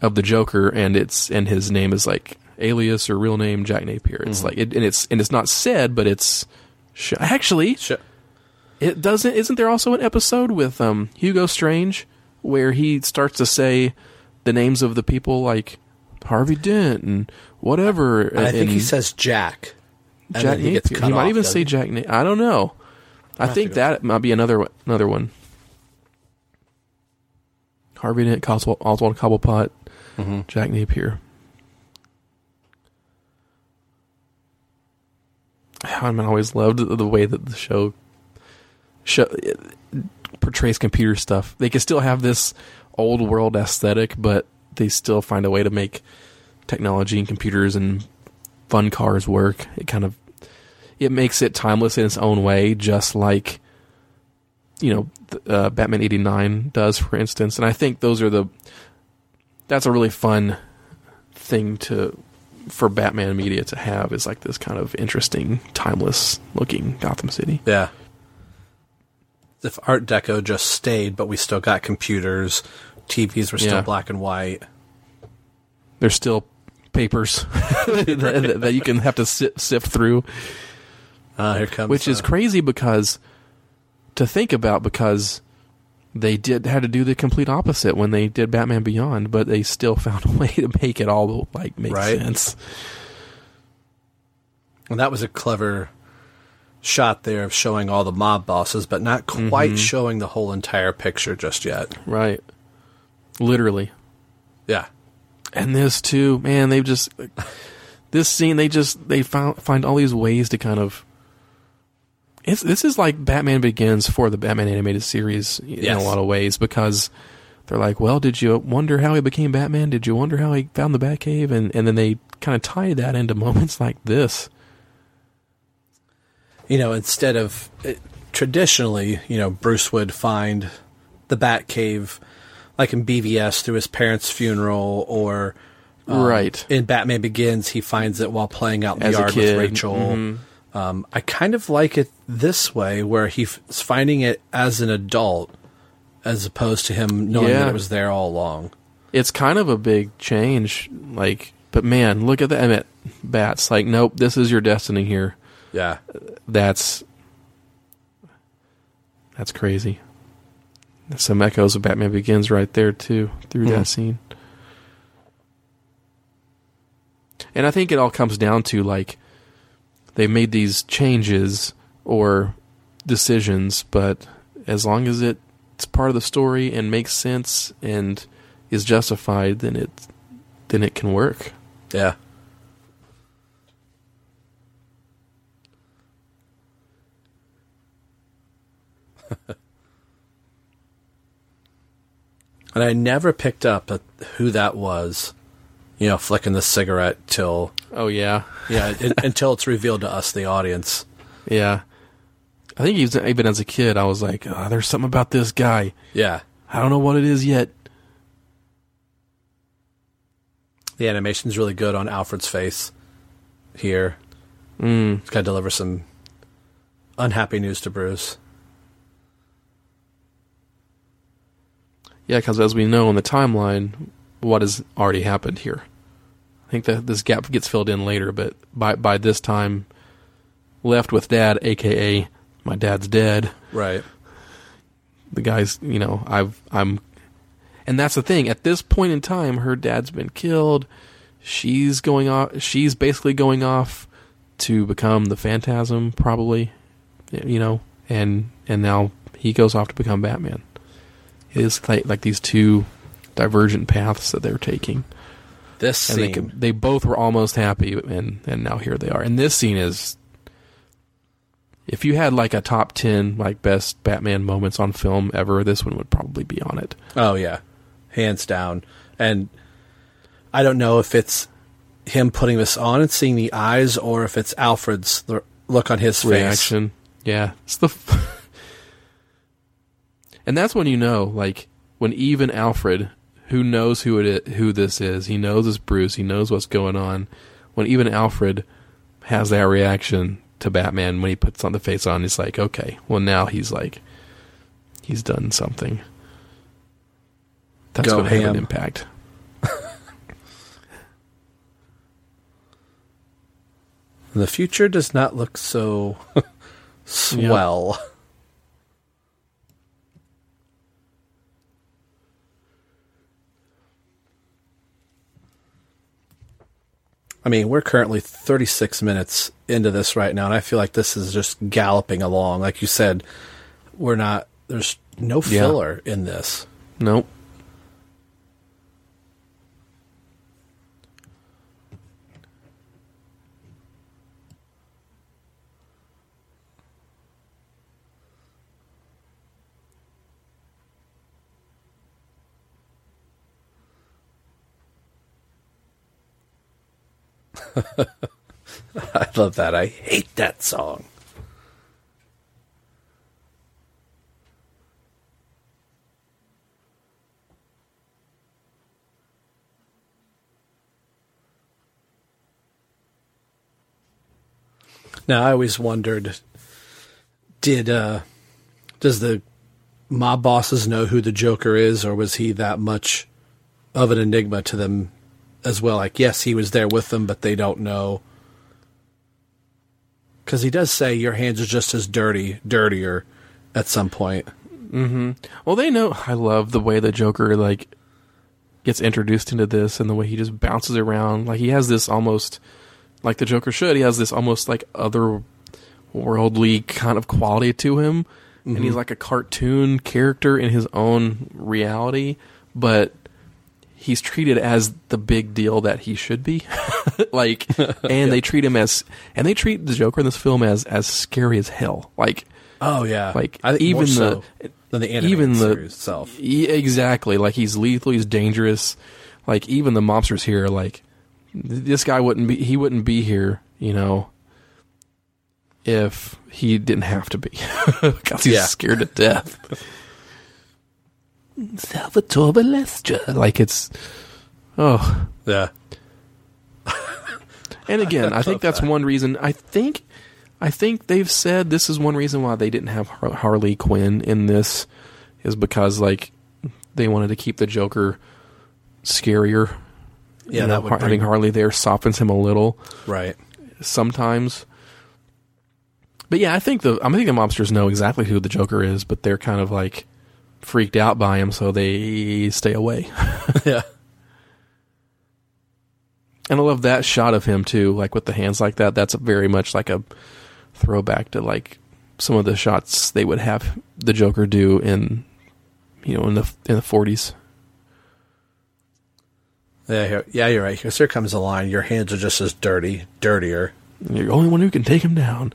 of the Joker, and it's and his name is like alias or real name Jack Napier. It's Mm-hmm. like it, and it's and it's not said, but it's sh- actually Sh- it doesn't. Isn't there also an episode with um, Hugo Strange where he starts to say the names of the people like Harvey Dent and whatever. And I think he says Jack. Jack he Napier. He might off, even say he? Jack. Na- I don't know. I have think that might be another one- another one. Harvey Dent, Oswald, Oswald Cobblepot, Mm-hmm. Jack Napier. I mean, I always loved the the way that the show show portrays computer stuff. They can still have this old world aesthetic, but they still find a way to make technology and computers and fun cars work. It kind of it makes it timeless in its own way, just like you know uh, Batman eighty nine does, for instance. And I think those are the that's a really fun thing to for Batman media to have is like this kind of interesting, timeless looking Gotham City. Yeah. If Art Deco just stayed, but we still got computers, TVs were still Yeah. black and white. There's still papers that, that you can have to sit, sift through. Uh, here comes which is uh, crazy because to think about because they did had to do the complete opposite when they did Batman Beyond, but they still found a way to make it all like make Right. sense. And that was a clever shot there of showing all the mob bosses, but not quite Mm-hmm. showing the whole entire picture just yet. Right. Literally. Yeah. And this too, man, they've just this scene they just they found find all these ways to kind of it's this is like Batman Begins for the Batman animated series in Yes. a lot of ways because they're like, well, did you wonder how he became Batman? Did you wonder how he found the Batcave? And and then they kind of tie that into moments like this. You know, instead of it, traditionally, you know, Bruce would find the Batcave like in BVS through his parents' funeral or um, Right. in Batman Begins he finds it while playing out in the As yard with Rachel. Mhm. Um, I kind of like it this way where he's finding it as an adult as opposed to him knowing Yeah. that it was there all along. It's kind of a big change, like, but man, look at the Emmett bats. Like, nope, this is your destiny here. Yeah. That's that's crazy. Some echoes of Batman Begins right there too through Hmm. that scene. And I think it all comes down to like they made these changes or decisions, but as long as it's part of the story and makes sense and is justified, then it then it can work. Yeah. and I never picked up who that was, you know, flicking the cigarette till Oh yeah, yeah, it, until it's revealed to us, the audience. yeah. I think even even as a kid, I was like, oh, "There's something about this guy. Yeah, I don't know what it is yet." the animation's really good on Alfred's face here. Mm. It's got to deliver some unhappy news to Bruce. Yeah, because as we know in the timeline, what has already happened here? I think that this gap gets filled in later, but by by this time, left with dad, aka my dad's dead. Right. The guy's, you know, I've I'm, and that's the thing. At this point in time, her dad's been killed. She's going off. She's basically going off to become the Phantasm, probably. You know, and and now he goes off to become Batman. Is like, like these two divergent paths that they're taking. This And they, scene, could- they both were almost happy, and and now here they are. And this scene is, if you had like a top ten like best Batman moments on film ever, this one would probably be on it. Oh yeah, hands down. And I don't know if it's him putting this on and seeing the eyes, or if it's Alfred's look on his face. Reaction, yeah, it's the, and that's when you know, like when even Alfred, who knows who it who this is, he knows it's Bruce, he knows what's going on. When even Alfred has that reaction to Batman when he puts on the face on, he's like, okay, well now he's like, he's done something. That's Go going to have an impact. The future does not look so swell. I mean, we're currently 36 minutes into this right now, and I feel like this is just galloping along. Like you said, we're not, there's no Yeah. filler in this. Nope. I love that. I hate that song. Now I always wondered did uh does the mob bosses know who the Joker is or was he that much of an enigma to them as well like yes he was there with them but they don't know cuz he does say your hands are just as dirty dirtier at some point mm-hmm. Well, they know. I love the way the Joker like gets introduced into this, and the way he just bounces around. Like he has this almost like the Joker should. He has this almost like otherworldly kind of quality to him, and he's mm-hmm. like a cartoon character in his own reality, but he's treated as the big deal that he should be. like, and they treat him as, and they treat the Joker in this film as as scary as hell. Like. oh yeah Like even more the so than the even the itself E- exactly like he's lethal, he's dangerous. Like even the mobsters here, like this guy wouldn't be he wouldn't be here, you know, if he didn't have to be, because he's Yeah. scared to death. Salvatore Valestra, like it's oh, yeah And again, I, think that's one reason. I think, I think they've said this is one reason why they didn't have Har- Harley Quinn in this, is because like they wanted to keep the Joker scarier. Yeah, You know, that having bring- Harley there softens him a little right sometimes. But yeah, I think the I think the mobsters know exactly who the Joker is, but they're kind of like freaked out by him, so they stay away. yeah And I love that shot of him too, like with the hands like that. That's very much like a throwback to like some of the shots they would have the Joker do in, you know, in the in the forties. yeah yeah you're right because here comes the line your hands are just as dirty dirtier You're the only one who can take him down.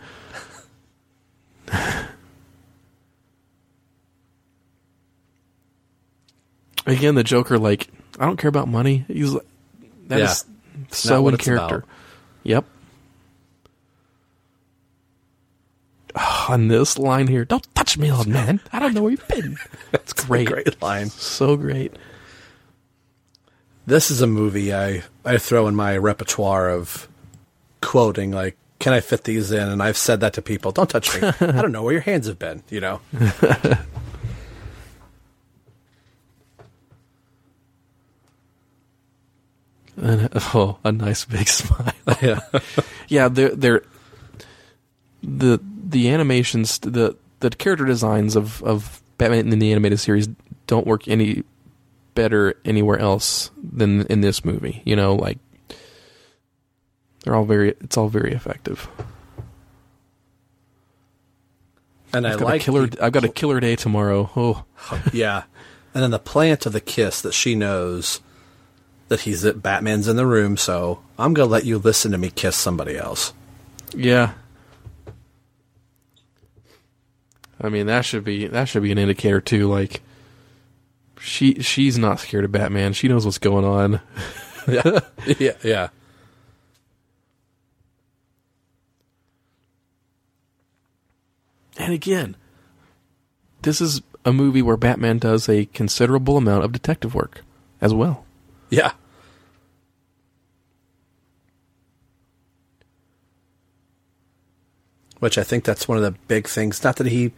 Again, the Joker, like, I don't care about money. He's like, that is Yeah. so Not in character. about. Yep. On this line here, don't touch me, old man. I don't know where you've been. That's great. great line So great. this is a movie I, I throw in my repertoire of quoting like can i fit these in and i've said that to people don't touch me i don't know where your hands have been you know And, oh, a nice big smile. yeah yeah, they're they're the the animations, the the character designs of of Batman in the animated series don't work any better anywhere else than in this movie. You know, like they're all very. It's all very effective. and i I've got like a killer. the- I've got a killer day tomorrow. Oh, yeah and then the plant of the kiss that she knows that he's that batman's in the room so i'm gonna let you listen to me kiss somebody else yeah. I mean, that should be that should be an indicator too. Like, she she's not scared of Batman. She knows what's going on. yeah yeah yeah And again, this is a movie where Batman does a considerable amount of detective work as well. Yeah which I think that's one of the big things. Not that he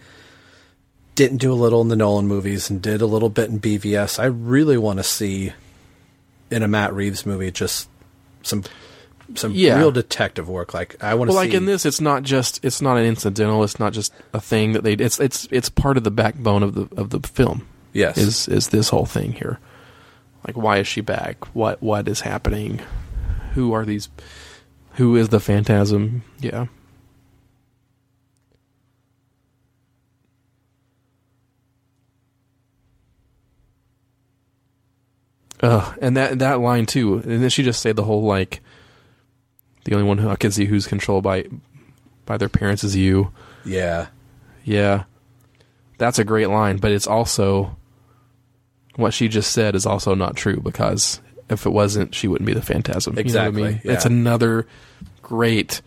didn't do a little in the Nolan movies and did a little bit in BVS. I really want to see in a Matt Reeves movie just some some Yeah. real detective work. Like I want to Well, see. like in this, it's not just it's not an incidental. It's not just a thing that they. It's it's it's part of the backbone of the of the film. yes, Is is this whole thing here? Like, why is she back? What what is happening? who are these? Who is the phantasm? Yeah. Uh, and that that line too, and then she just say the whole like, the only one who I can see who's controlled by by their parents is you. Yeah. Yeah. That's a great line, but it's also what she just said is also not true because if it wasn't, she wouldn't be the phantasm. You know I Exactly, mean? yeah. It's another great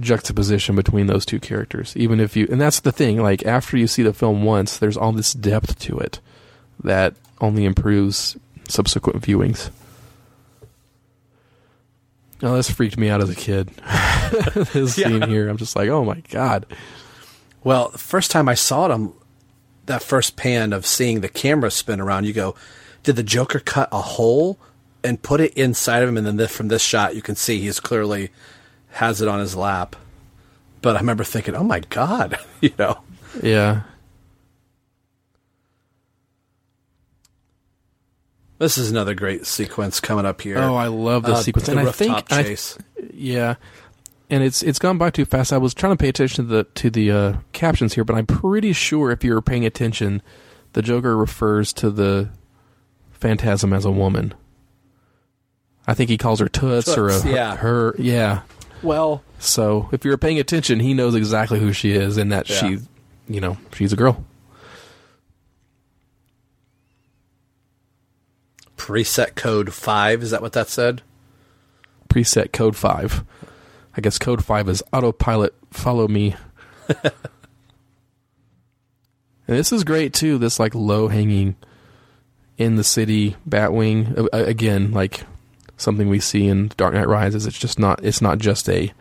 juxtaposition between those two characters. Even if you, and that's the thing, like after you see the film once, there's all this depth to it that only improves subsequent viewings. Oh, this freaked me out as a kid. this scene here, I'm just like, oh my god. Well, the first time I saw it, I'm, that first pan of seeing the camera spin around, you go, did the Joker cut a hole and put it inside of him? And then this, from this shot, you can see he's clearly has it on his lap. But I remember thinking, oh my God, you know. Yeah. This is another great sequence coming up here. Oh, I love this Uh, sequence. The and I rooftop think I- chase. yeah, and it's it's gone by too fast. I was trying to pay attention to the to the uh, captions here, but I'm pretty sure if you're paying attention, the Joker refers to the Phantasm as a woman. I think he calls her Toots, or a, Toots, yeah. her. Yeah. well, So if you're paying attention, he knows exactly who she is and that Yeah. she, you know, she's a girl. preset code 5, is that what that said? preset code 5 i guess code 5 is autopilot follow me and this is great too this like low hanging in the city batwing again like something we see in dark knight rises it's just not it's not just a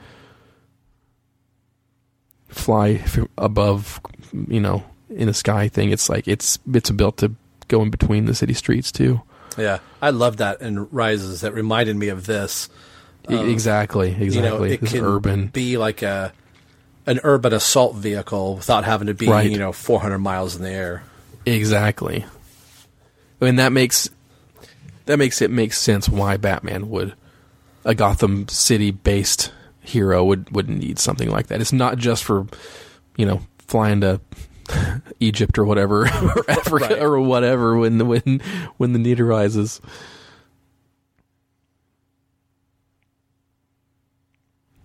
fly above you know in the sky thing it's like it's it's built to go in between the city streets too Yeah. I love that in Rises. That reminded me of this. E- exactly exactly you know, it this can urban be like a an urban assault vehicle without having to be, Right. you know, 400 miles in the air. Exactly. And that makes that makes it make sense why Batman would a Gotham City based hero would would need something like that. It's not just for you know flying to Egypt or whatever or Africa Right. or whatever when the when when the need arises.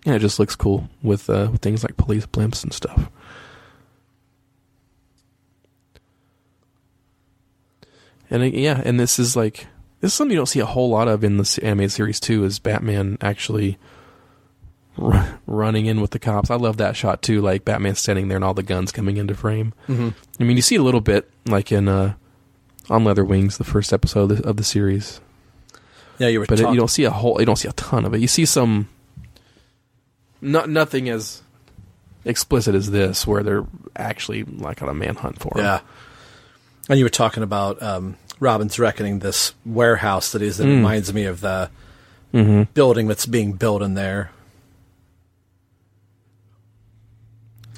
Yeah, it just looks cool with uh, with things like police blimps and stuff. And uh, yeah, and this is like this is something you don't see a whole lot of in the animated series too. Is Batman actually r- running in with the cops? I love that shot too. Like Batman standing there and all the guns coming into frame. Mm-hmm. I mean, you see a little bit like in uh, on Leather Wings, the first episode of the, of the series, Yeah, you were but it, you don't see a whole. You don't see a ton of it. You see some. Not nothing as explicit as this, where they're actually like on a manhunt for him. yeah. And you were talking about um, Robin's Reckoning, this warehouse that is. Mm. That reminds me of the Mm-hmm. building that's being built in there.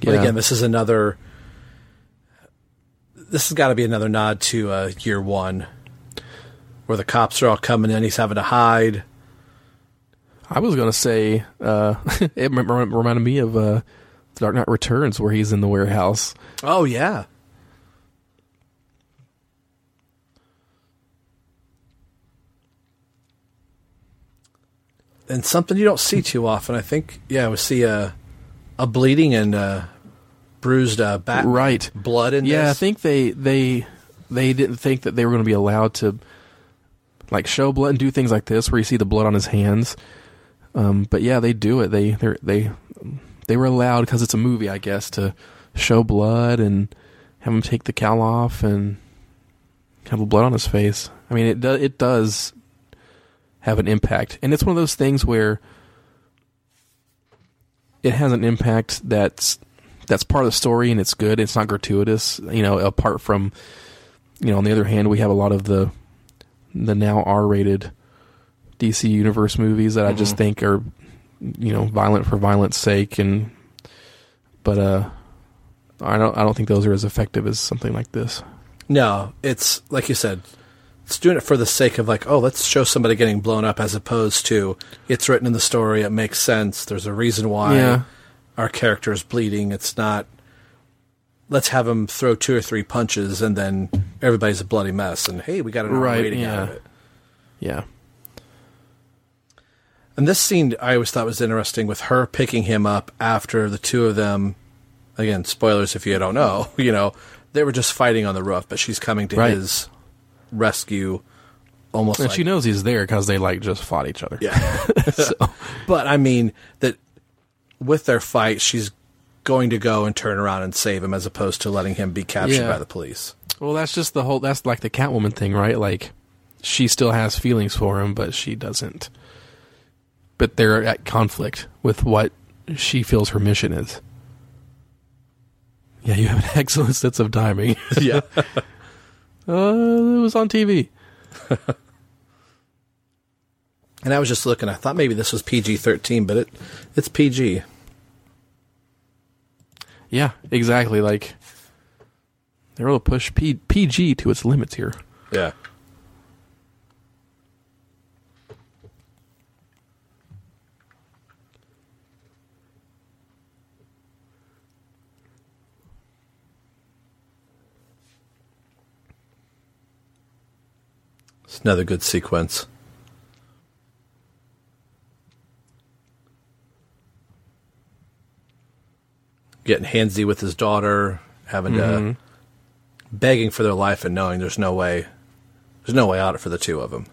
But Yeah. again, this is another. This has got to be another nod to uh, year one, where the cops are all coming in. He's having to hide. I was gonna say uh, it rem- rem- reminded me of uh, Dark Knight Returns, where he's in the warehouse. Oh yeah. And something you don't see too often. I think, yeah, we see a a bleeding and uh, bruised uh, bat Right. blood in Yeah, I think they they they didn't think that they were going to be allowed to like show blood and do things like this, where you see the blood on his hands. Um, but yeah, they do it. They they they they were allowed because it's a movie, I guess, to show blood and have him take the cowl off and have the blood on his face. I mean, it does it does have an impact, and it's one of those things where it has an impact that's that's part of the story and it's good. It's not gratuitous, you know. Apart from, you know, on the other hand, we have a lot of the the now R-rated DC Universe movies that I just think are, you know, violent for violence sake, and but uh, I don't I don't think those are as effective as something like this. No, it's like you said, it's doing it for the sake of like, oh, let's show somebody getting blown up, as opposed to it's written in the story, it makes sense. There's a reason why Yeah. our character is bleeding. It's not. Let's have him throw two or three punches, and then everybody's a bloody mess. And hey, we got an Right, rating out of yeah. it. Yeah. And this scene I always thought was interesting with her picking him up after the two of them. Again, spoilers if you don't know. You know, they were just fighting on the roof, but she's coming to Right. his rescue, almost. And like, she knows he's there because they like just fought each other. Yeah. so, But I mean that with their fight, she's going to go and turn around and save him, as opposed to letting him be captured Yeah. by the police. well, that's just the whole. That's like the Catwoman thing, right? Like, she still has feelings for him, but she doesn't. But they're at conflict with what she feels her mission is. Yeah, you have an excellent sense of timing. Yeah. Uh, it was on TV. and I was just looking. I thought maybe this was PG thirteen, but it it's PG. Yeah, exactly. Like they're able to push P- PG to its limits here. Yeah. It's another good sequence. Getting handsy with his daughter, having to mm-hmm. begging for their life and knowing there's no way there's no way out for the two of them.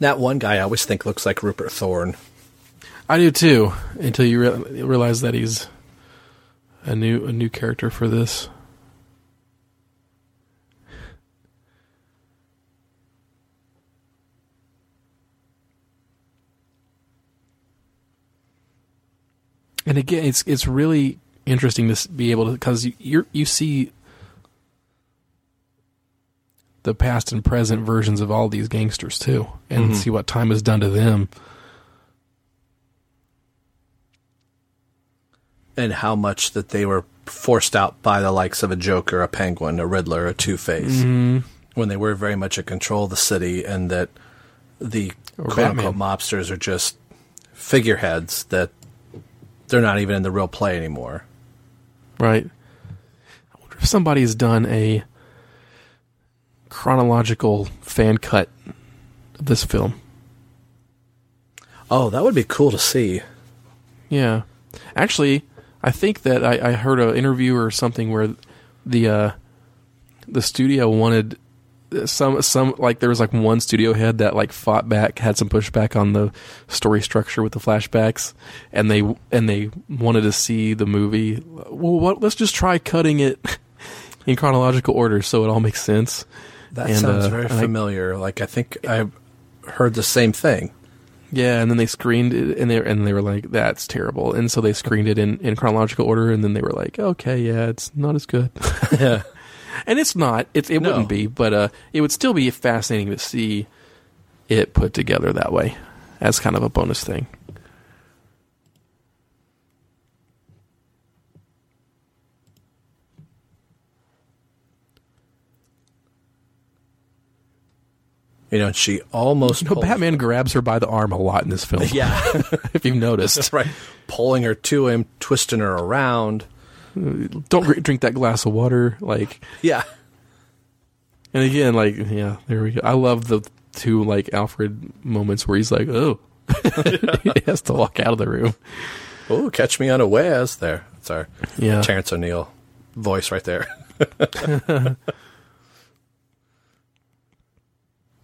That one guy I always think looks like Rupert Thorne. I do too. Until you re- realize that he's a new a new character for this. And again, it's it's really interesting to be able to because you you see the past and present versions of all these gangsters too, and mm-hmm. see what time has done to them. And how much that they were forced out by the likes of a Joker, a Penguin, a Riddler, a Two Face, Mm-hmm. when they were very much in control of the city, and that the Or quote unquote mobsters are just figureheads that they're not even in the real play anymore. Right. I wonder if somebody's done a chronological fan cut of this film. Oh, that would be cool to see. Yeah. Actually, I think that I, I heard an interview or something where the uh, the studio wanted some some like there was like one studio head that like fought back, had some pushback on the story structure with the flashbacks, and they and they wanted to see the movie. Well, what? Let's just try cutting it in chronological order so it all makes sense. That And, sounds uh, very I- familiar. like I think I heard the same thing. Yeah, and then they screened it, and they and they were like, "That's terrible," and so they screened it in, in chronological order, and then they were like, "Okay, yeah, it's not as good." Yeah. and it's not. It it No. wouldn't be, but uh, it would still be fascinating to see it put together that way as kind of a bonus thing. You know, and she almost You know, Batman grabs her by the arm a lot in this film. Yeah. if you've noticed, That's right. Pulling her to him, twisting her around. don't drink that glass of water. Like, Yeah. and again, like, yeah, there we go. I love the two like Alfred moments where he's like, "Oh," he has to walk out of the room. Oh, catch me unawares there. That's our Yeah. Terrence O'Neill voice right there.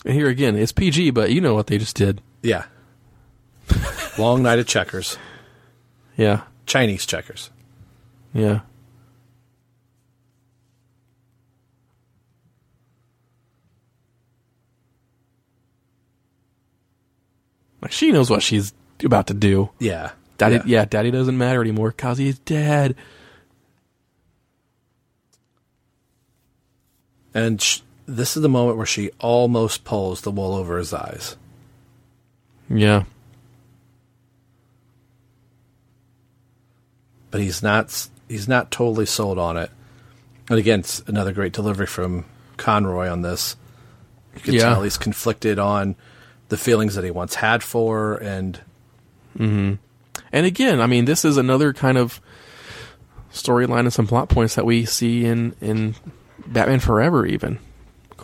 And here again, it's PG, but you know what they just did. yeah. Long night of checkers. Yeah, Chinese checkers. yeah. Like she knows what she's about to do. Yeah. Daddy, yeah, daddy doesn't matter anymore because he's dead. And sh- this is the moment where she almost pulls the wool over his eyes. Yeah. but he's not he's not totally sold on it. And again, it's another great delivery from Conroy on this. You can Yeah. tell he's conflicted on the feelings that he once had for, and mm-hmm. And again, I mean, this is another kind of storyline and some plot points that we see in in Batman Forever, even.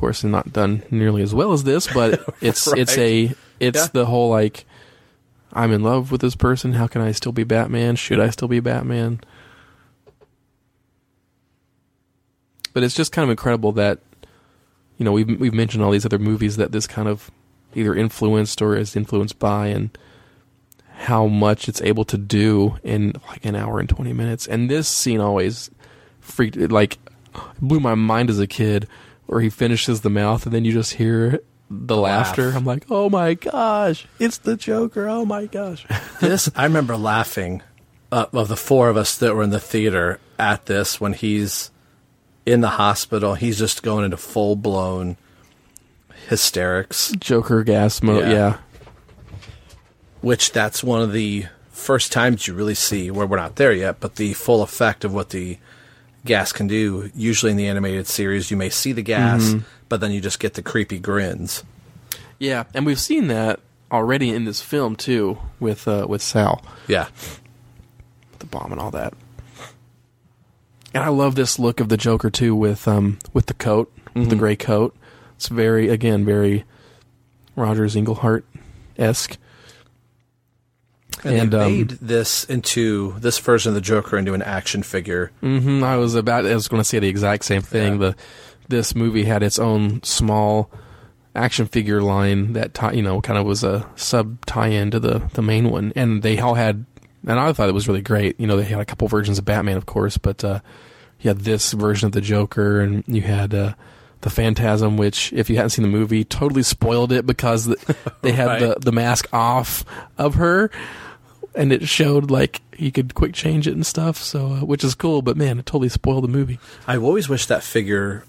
Of course, and not done nearly as well as this, but it's it's a it's Yeah. the whole like I'm in love with this person. How can I still be Batman? Should I still be Batman? But it's just kind of incredible that you know we've we've mentioned all these other movies that this kind of either influenced or is influenced by, and how much it's able to do in like an hour and 20 minutes. And this scene always freaked like blew my mind as a kid where he finishes the mouth and then you just hear the laughter. I'm like, "Oh my gosh, it's the Joker. Oh my gosh." this I remember laughing uh, of the four of us that were in the theater at this when he's in the hospital. He's just going into full blown hysterics. Joker gas mode. Yeah. Yeah. which that's one of the first times you really see where we're not there yet, but the full effect of what the gas can do. Usually in the animated series, you may see the gas, but then you just get the creepy grins. Yeah, and we've seen that already in this film too with uh, with Sal. Yeah, the bomb and all that. And I love this look of the Joker too with um with the coat, with the gray coat. It's very again very Rogers Englehart esque. And, And, they um, made this into this version of the Joker into an action figure. hmm I was about I was going to say the exact same thing. Yeah. The this movie had its own small action figure line that tie, you know kind of was a sub tie-in to the the main one, and they all had. And I thought it was really great. You know, they had a couple versions of Batman, of course, but uh, you had this version of the Joker, and you had uh, the Phantasm, which, if you hadn't seen the movie, totally spoiled it because they had the Right. the mask off of her, and it showed like you could quick change it and stuff. So, uh, which is cool, but man, it totally spoiled the movie. I've always wished that figure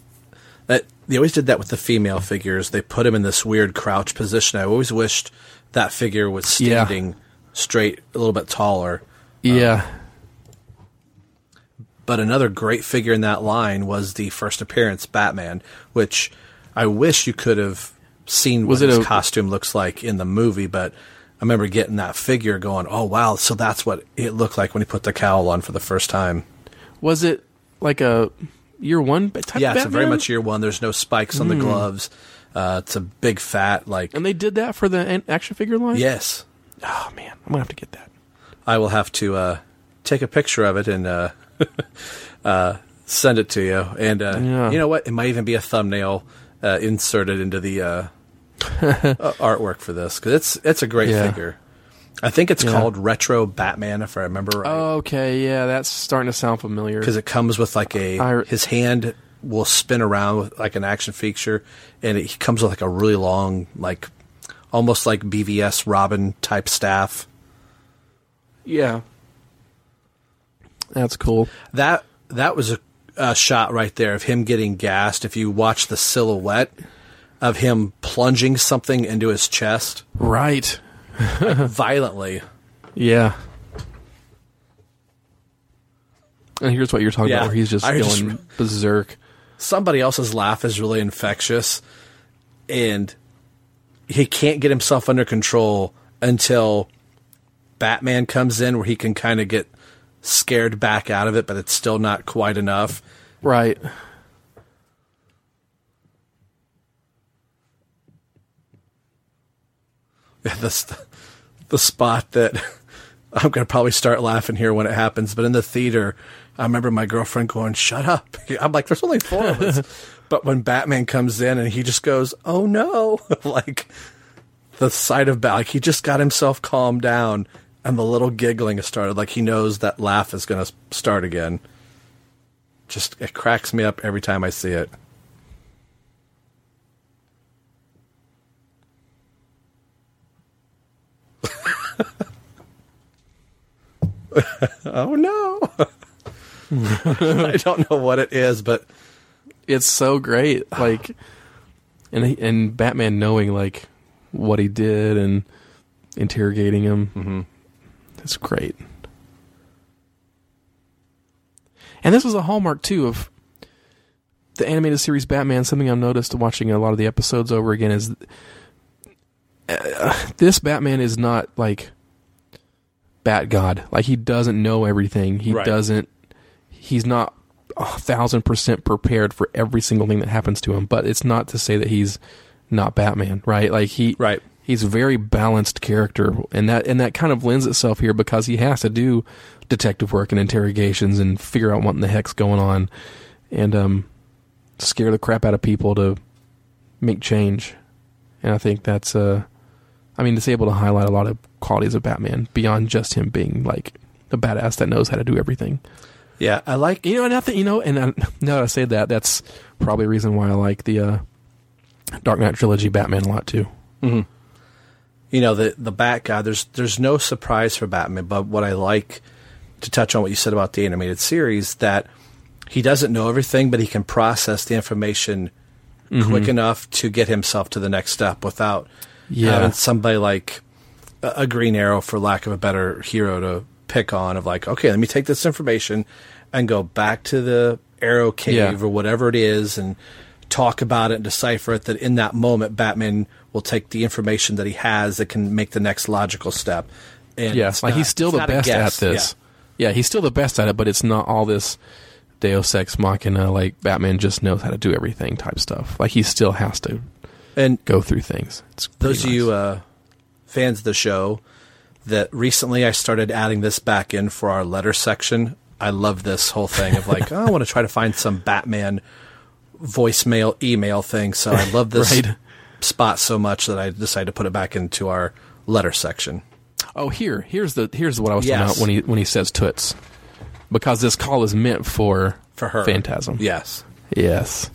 that they always did that with the female figures. They put him in this weird crouch position. I always wished that figure was Yeah. standing straight, a little bit taller. Yeah, But another great figure in that line was the first appearance Batman, which I wish you could have seen Was what his a- costume looks like in the movie. But I remember getting that figure, going, "Oh wow!" So that's what it looked like when he put the cowl on for the first time. was it like a year one type? yeah, it's very much year one. There's no spikes on the gloves. Uh, it's a big fat like. And they did that for the action figure line. Yes, Oh man, I'm gonna have to get that. I will have to uh, take a picture of it and uh, uh, send it to you. And uh, Yeah. you know what? It might even be a thumbnail uh, inserted into the uh, uh, artwork for this because it's it's a great Yeah. figure. I think it's Yeah. called Retro Batman, if I remember right, Okay, yeah, that's starting to sound familiar. because it comes with like a I- his hand will spin around with like an action feature, and it comes with like a really long, like almost like BVS Robin type staff. yeah, that's cool. that that was a, a shot right there of him getting gassed. If you watch the silhouette of him plunging something into his chest Right. violently, Yeah. And here's what you're talking Yeah. about, where he's just I going just- berserk. somebody else's laugh is really infectious, and he can't get himself under control until Batman comes in, where he can kind of get scared back out of it, but it's still not quite enough. Right. the the spot that I'm going to probably start laughing here when it happens. But in the theater, I remember my girlfriend going, "Shut up!" I'm like, "There's only four of us." but when Batman comes in and he just goes, "Oh no!" like the sight of Bat, like he just got himself calmed down, and the little giggling has started. Like he knows that laugh is going to start again. Just it cracks me up every time I see it. oh no. I don't know what it is, but It's so great. Like, and he, and Batman knowing like what he did and interrogating him. Mm-hmm. It's great. And this was a hallmark too of the animated series Batman. Something I've noticed watching a lot of the episodes over again is uh, this Batman is not like Bat God. Like he doesn't know everything. He Right. doesn't. He's not a thousand percent prepared for every single thing that happens to him. But it's not to say that he's not Batman, right? Like he, Right. He's a very balanced character, and that and that kind of lends itself here because he has to do detective work and interrogations and figure out what in the heck's going on, and um, scare the crap out of people to make change. And I think that's uh, I mean, it's able to highlight a lot of qualities of Batman beyond just him being like a badass that knows how to do everything. Yeah, I like You know, and I think you know, and I, now that I say that, that's probably a reason why I like the uh, Dark Knight trilogy Batman a lot too. You know the the Bat guy. There's there's no surprise for Batman, but what I like to touch on what you said about the animated series that he doesn't know everything, but he can process the information mm-hmm. quick enough to get himself to the next step without Yeah. having somebody like a, a Green Arrow, for lack of a better hero, to pick on. Of like, okay, let me take this information and go back to the Arrow Cave Yeah. or whatever it is and talk about it and decipher it. That in that moment, Batman will take the information that he has that can make the next logical step. And Yeah, like not- he's still the best at this. Yeah. he's still the best at it, but it's not all this Deus Ex Machina like Batman just knows how to do everything type stuff. Like he still has to And go through things. Those of you uh, fans of the show that recently I started adding this back in for our letter section. I love this whole thing of like, oh, I want to try to find some Batman voicemail email thing. So I love this Right. Spot so much that I decided to put it back into our letter section. Oh, here, here's the here's what I was talking about when he when he says toots, because this call is meant for For her. Phantasm. Yes. Yes.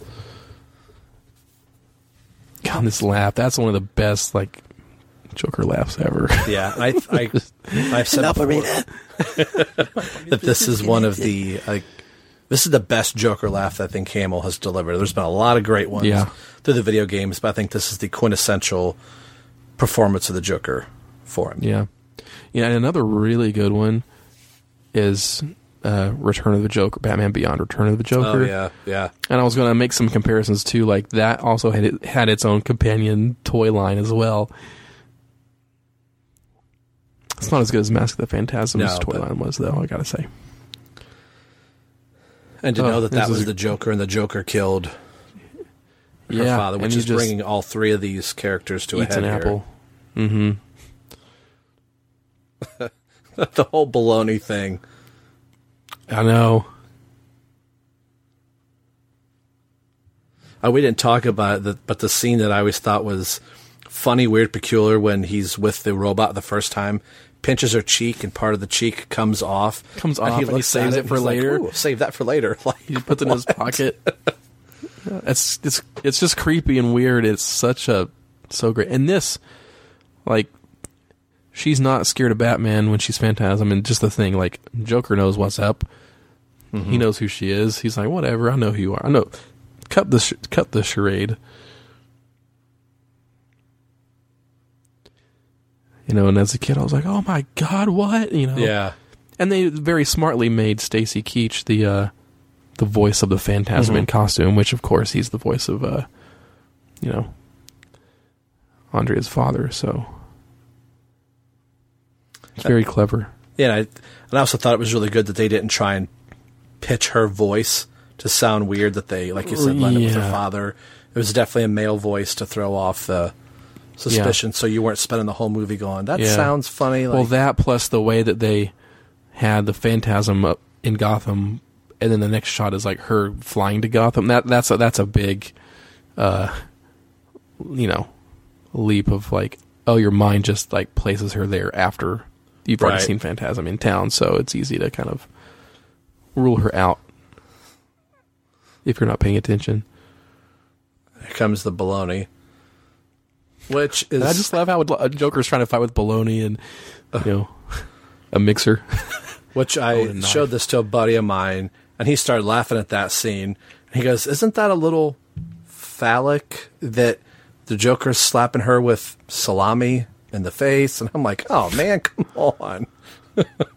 God, this laugh. That's one of the best like Joker laughs ever. Yeah. I, I, I've said before that this is one of the, like, this is the best Joker laugh that I think Hamill has delivered. There's been a lot of great ones Yeah. through the video games, but I think this is the quintessential performance of the Joker for him. yeah. Yeah, and another really good one is uh, Return of the Joker, Batman Beyond Return of the Joker. Oh, yeah. Yeah. And I was going to make some comparisons too. Like that also had it, had its own companion toy line as well. It's not as good as Mask of the Phantasm's No, toy line was, though. I gotta say. And to Oh, know that that was the Joker and the Joker killed her yeah, father, which is bringing all three of these characters to a head an here. apple. Mm-hmm. the whole baloney thing. I know. Uh, we didn't talk about it, but the scene that I always thought was funny, weird, peculiar when he's with the robot the first time, pinches her cheek, and part of the cheek comes off. Comes and off, and he looks saves at it for and like, later. "Ooh, save that for later. Like, He puts it in his pocket. It's it's it's just creepy and weird. It's such a so great. And this, like, she's not scared of Batman when she's Phantasm. And just the thing, like, Joker knows what's up. He mm-hmm. knows who she is. He's like, whatever. I know who you are. I know. Cut the sh- cut the charade. You know, and as a kid, I was like, "Oh my god, what?" You know, yeah. and they very smartly made Stacy Keach the uh, the voice of the Phantasm in costume, which of course he's the voice of uh, you know Andrea's father. So it's very clever. Yeah, and I, and I also thought it was really good that they didn't try and pitch her voice to sound weird. That they, like you said, lined up with her father. It was definitely a male voice to throw off the suspicion, so you weren't spending the whole movie going, "That Yeah. sounds funny." Like, well, that plus the way that they had the Phantasm up in Gotham, and then the next shot is like her flying to Gotham. That that's a, that's a big, uh, you know, leap of like, oh, your mind just like places her there after you've already seen Phantasm in town, so it's easy to kind of rule her out if you're not paying attention. here comes the baloney, which is And I just love how a uh, Joker's trying to fight with baloney and you know a mixer. which Oh, I a knife. showed this to a buddy of mine, and he started laughing at that scene. He goes, "Isn't that a little phallic that the Joker's slapping her with salami in the face?" And I'm like, "Oh man, come on!"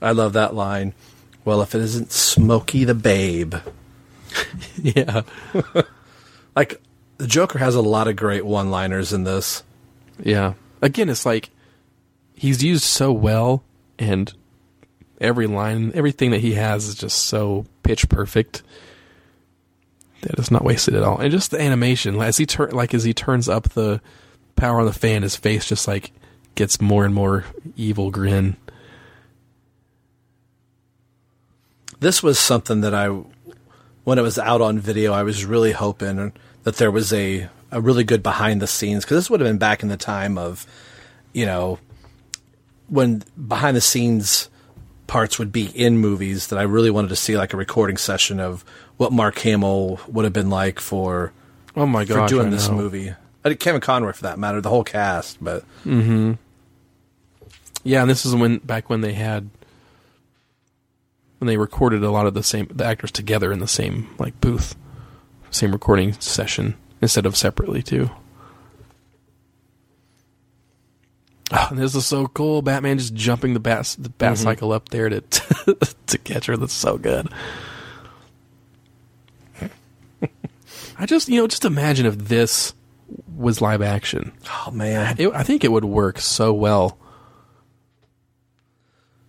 I love that line. Well, if it isn't Smokey the Babe. yeah. Like, the Joker has a lot of great one liners in this. Yeah. Again, it's like he's used so well, and every line, everything that he has is just so pitch perfect that it's not wasted at all. And just the animation, as he turn, like as he turns up the power on the fan, his face just like gets more and more evil grin. This was something that I, when it was out on video, I was really hoping that there was a, a really good behind the scenes, because this would have been back in the time of, you know, when behind the scenes parts would be in movies that I really wanted to see like a recording session of what Mark Hamill would have been like for Oh my for doing I this know. movie. I did Kevin Conroy for that matter, the whole cast, but mm-hmm. Yeah, and this is when back when they had when they recorded a lot of the same the actors together in the same like booth, same recording session instead of separately too. Oh, this is so cool. Batman just jumping the bat the bat mm-hmm. cycle up there to to catch her. That's so good. I just you know just imagine if this was live action. oh man, It, I think it would work so well.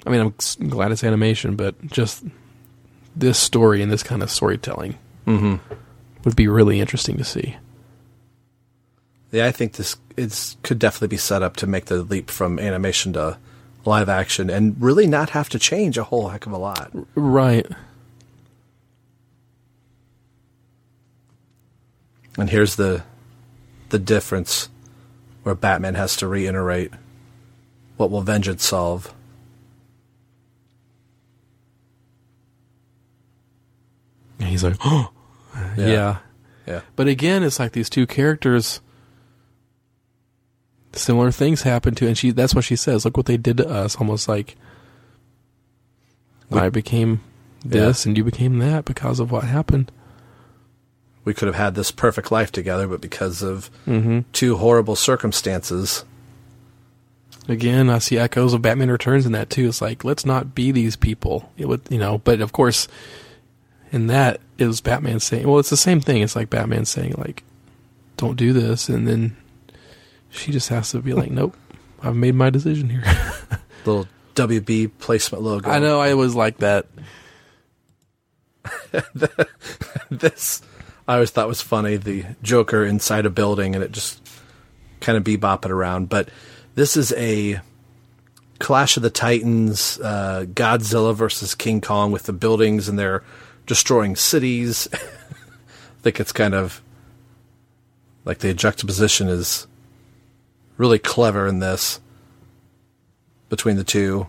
I mean, I'm glad it's animation, but just this story and this kind of storytelling mm-hmm. would be really interesting to see. yeah, I think this it's could definitely be set up to make the leap from animation to live action and really not have to change a whole heck of a lot. Right. And here's the the difference where Batman has to reiterate what will vengeance solve. He's like, oh, yeah. Yeah. But again, it's like these two characters. Similar things happen to, and she. That's what she says. Look what they did to us. Almost like I became this, and you became that because of what happened. We could have had this perfect life together, but because of Mm-hmm. two horrible circumstances, Again, I see echoes of Batman Returns in that too. It's like let's not be these people. It would, you know. But of course, in that is Batman saying, "Well, it's the same thing." It's like Batman saying, "Like, don't do this," and then she just has to be like, "Nope, I've made my decision here." little WB placement logo. I know I was like that. this I always thought was funny. The Joker inside a building and it just kind of bebopping around. But this is a Clash of the Titans, uh, Godzilla versus King Kong with the buildings and they're destroying cities. I think it's kind of like the juxtaposition is really clever in this between the two.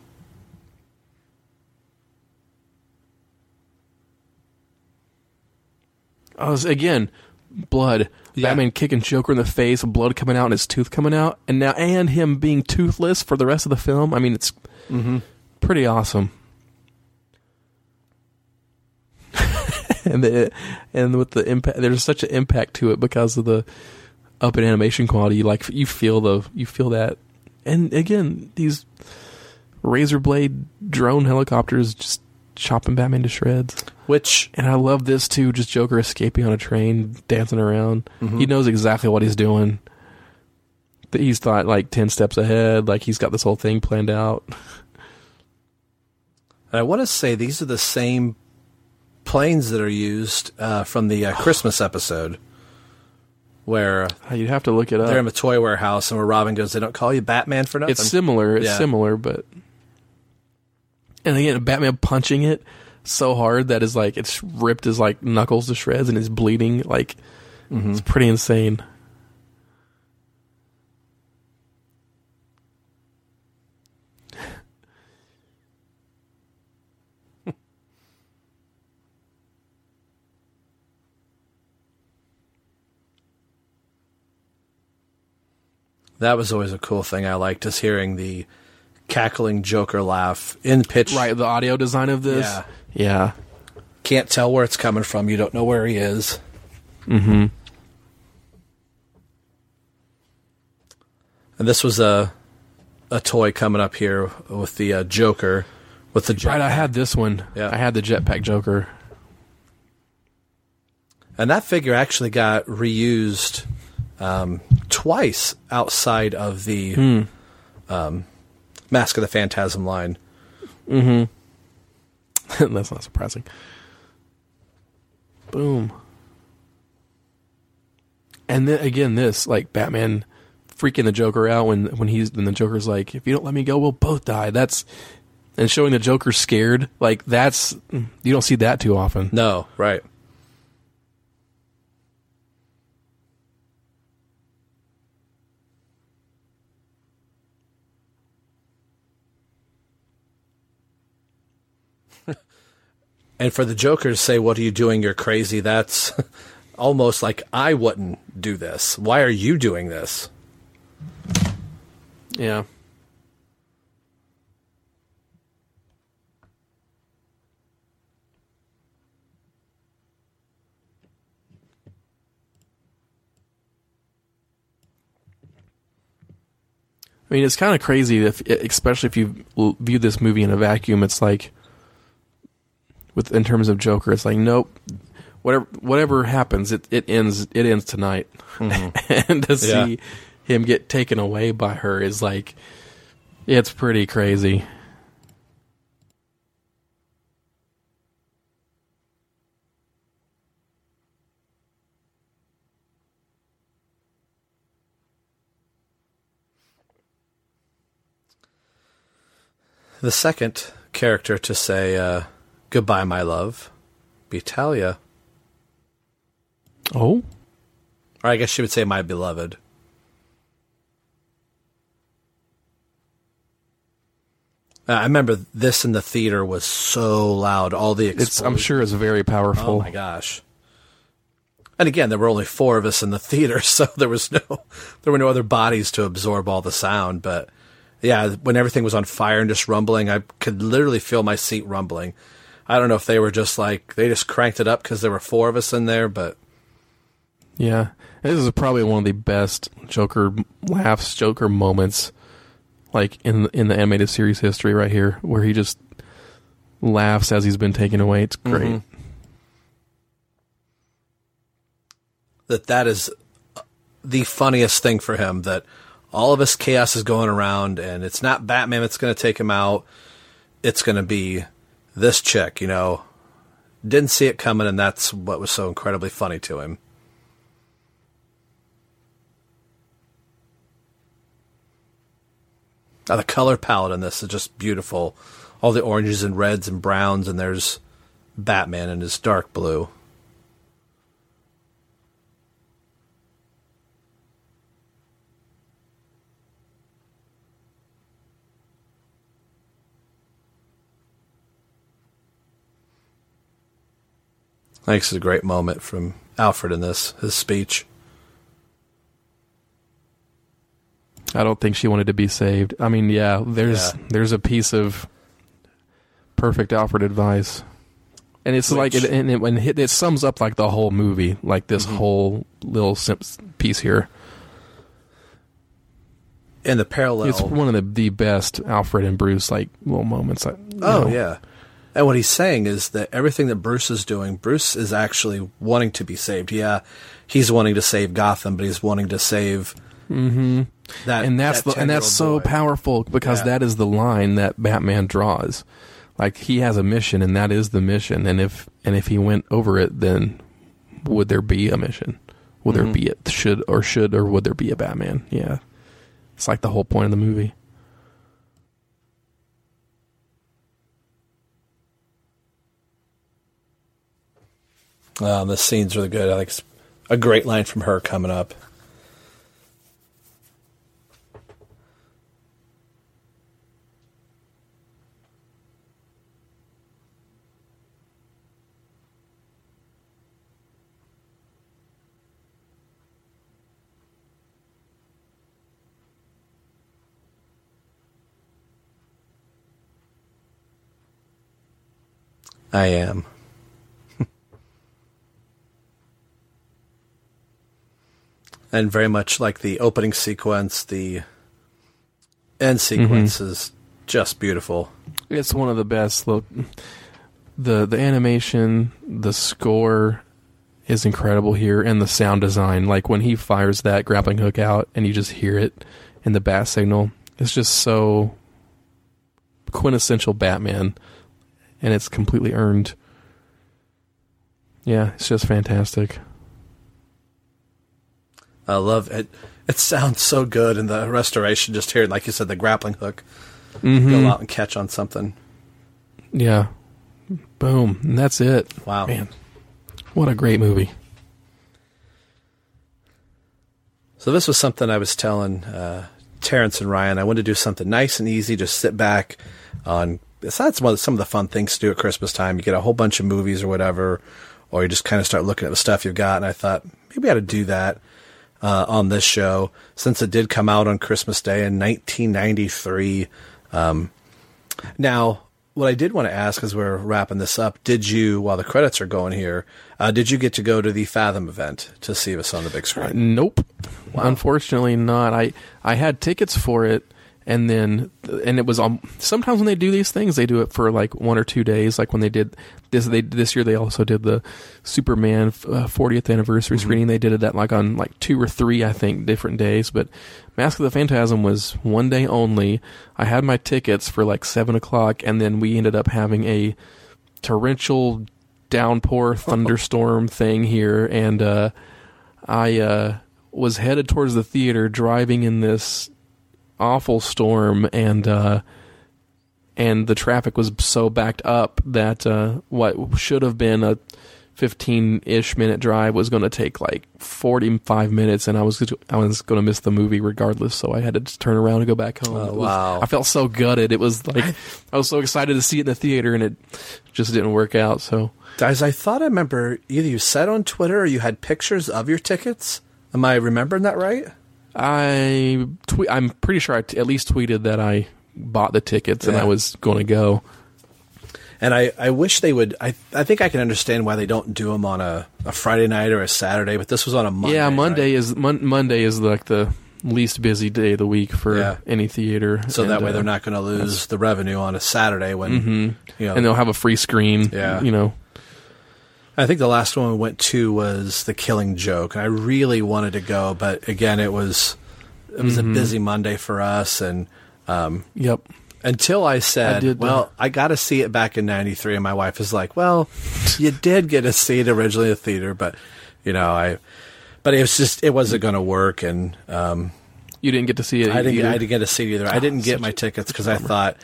I was again blood. Yeah. Batman kicking Joker in the face, blood coming out, and his tooth coming out, and now and him being toothless for the rest of the film. I mean, it's mm-hmm. pretty awesome. And the, and with the impact, there's such an impact to it because of the up in animation quality. Like you feel the you feel that, and again these razor blade drone helicopters just chopping Batman to shreds. Which And I love this too, just Joker escaping on a train, dancing around. Mm-hmm. He knows exactly what he's doing. He's thought like 10 steps ahead, like he's got this whole thing planned out. And I want to say these are the same planes that are used uh, from the uh, Christmas episode, where You'd have to look it up. they're in a toy warehouse and where Robin goes, "They don't call you Batman for nothing." it's similar, it's Yeah. similar, but. And again, Batman punching it so hard that is like, it's ripped his like knuckles to shreds and is bleeding. Like, it's pretty insane. That was always a cool thing I liked, is hearing the cackling Joker laugh in pitch. Right, the audio design of this. Yeah. Yeah. Can't tell where it's coming from. You don't know where he is. Mm-hmm. And this was a a toy coming up here with the uh, Joker, with the jet. Right, I had this one. Yeah. I had the Jetpack Joker. And that figure actually got reused um, twice outside of the hmm. um, Mask of the Phantasm line. Mm-hmm. That's not surprising. Boom. And then again, this like Batman freaking the Joker out when when he's when the Joker's like, "If you don't let me go, we'll both die." That's and showing the Joker scared, like that's mm, you don't see that too often. No, right. And for the Joker to say, What are you doing? You're crazy, that's almost like I wouldn't do this. Why are you doing this? Yeah. I mean, it's kind of crazy, if, especially if you view this movie in a vacuum. It's like, with in terms of Joker, it's like, nope, whatever whatever happens, it, it ends it ends tonight. and to Yeah. see him get taken away by her is like, it's pretty crazy. The second character to say uh, goodbye, my love, be Talia. Oh, Or I guess she would say my beloved. I remember this in the theater was so loud. All the it's I'm explosions. sure it's very powerful. Oh my gosh! And again, there were only four of us in the theater, so there was no, there were no other bodies to absorb all the sound. But yeah, when everything was on fire and just rumbling, I could literally feel my seat rumbling. I don't know if they were just like they just cranked it up because there were four of us in there, but Yeah, this is probably one of the best Joker laughs, Joker moments, like in in the animated series history. Right here, where he just laughs as he's been taken away. It's great. Mm-hmm. that that is uh, the funniest thing for him that all of this chaos is going around and it's not Batman that's going to take him out it's going to be this chick you know didn't see it coming and that's what was so incredibly funny to him. Now, the color palette in this is just beautiful. All the oranges and reds and browns and there's Batman in his dark blue I think it's a great moment from Alfred in this, his speech. I don't think she wanted to be saved. I mean, yeah, there's Yeah. there's a piece of perfect Alfred advice, and it's like it, and it, and it, it sums up like the whole movie, like this Mm-hmm. whole little piece here. And the parallel. It's one of the the best Alfred and Bruce like little moments. You oh, know. yeah. And what he's saying is that everything that Bruce is doing, Bruce is actually wanting to be saved. Yeah, he's wanting to save Gotham, but he's wanting to save that. Mm-hmm. and that's that the, and that's 10-year-old so boy. powerful because Yeah. that is the line that Batman draws. Like he has a mission, and that is the mission. And if and if he went over it, then would there be a mission? Would Mm-hmm. there be it? Should or should or would there be a Batman? Yeah, it's like the whole point of the movie. Um, the scene's really good. I it's a great line from her coming up. I am. And very much like the opening sequence, the end mm-hmm. sequence is just beautiful. It's one of the best. Look, the the animation, the score is incredible here, and the sound design. Like when he fires that grappling hook out, and you just hear it in the bat signal. It's just so quintessential Batman, and it's completely earned. Yeah, it's just fantastic. I love it. It sounds so good in the restoration. Just hearing, like you said, the grappling hook go out and catch on something. Yeah, boom, and that's it. Wow. man, what a great movie. So this was something I was telling uh, Terrence and Ryan. I wanted to do something nice and easy. Just sit back on. Besides some of, the, some of the fun things to do at Christmas time, you get a whole bunch of movies or whatever, or you just kind of start looking at the stuff you've got. And I thought maybe I ought to do that uh, on this show since it did come out on Christmas Day in 1993. Um, now, what I did want to ask as we're wrapping this up, did you, while the credits are going here, uh, did you get to go to the Fathom event to see us on the big screen? Nope. Unfortunately, not. I I had tickets for it, and then and it was um, sometimes when they do these things, they do it for like one or two days. Like when they did this, they this year they also did the Superman uh, 40th anniversary screening. They did it at like on like two or three, I think, different days. But Mask of the Phantasm was one day only. I had my tickets for like seven o'clock, and then we ended up having a torrential downpour thunderstorm thing here, and uh, I uh, was headed towards the theater, driving in this awful storm, and uh, and the traffic was so backed up that uh, what should have been a 15-ish minute drive was going to take like 45 minutes and I was I was going to miss the movie regardless so I had to just turn around and go back home. Oh, was- wow. I felt so gutted. It was like I was so excited to see it in the theater and it just didn't work out so Guys, I thought I remember either you said on Twitter or you had pictures of your tickets. Am I remembering that right? I tweet. I'm pretty sure I t- at least tweeted that I bought the tickets and Yeah. I was going to go. And I, I wish they would. I, I think I can understand why they don't do them on a, a Friday night or a Saturday, but this was on a Monday. yeah, Monday right? is mon- Monday is like the least busy day of the week for Yeah. any theater. So And, that way uh, they're not going to lose the revenue on a Saturday when, you know. and they'll have a free screen. Yeah. you know. I think the last one we went to was The Killing Joke. And I really wanted to go, but again, it was it was Mm-hmm. a busy Monday for us, and um, Yep. until I said, I uh, "Well, I got to see it back in '93," and my wife is like, "Well, you did get to see it originally in the theater, but you know, I." But it was just it wasn't going to work, and um, You didn't get to see it. I didn't. I didn't get to see it either. I didn't get my tickets because I thought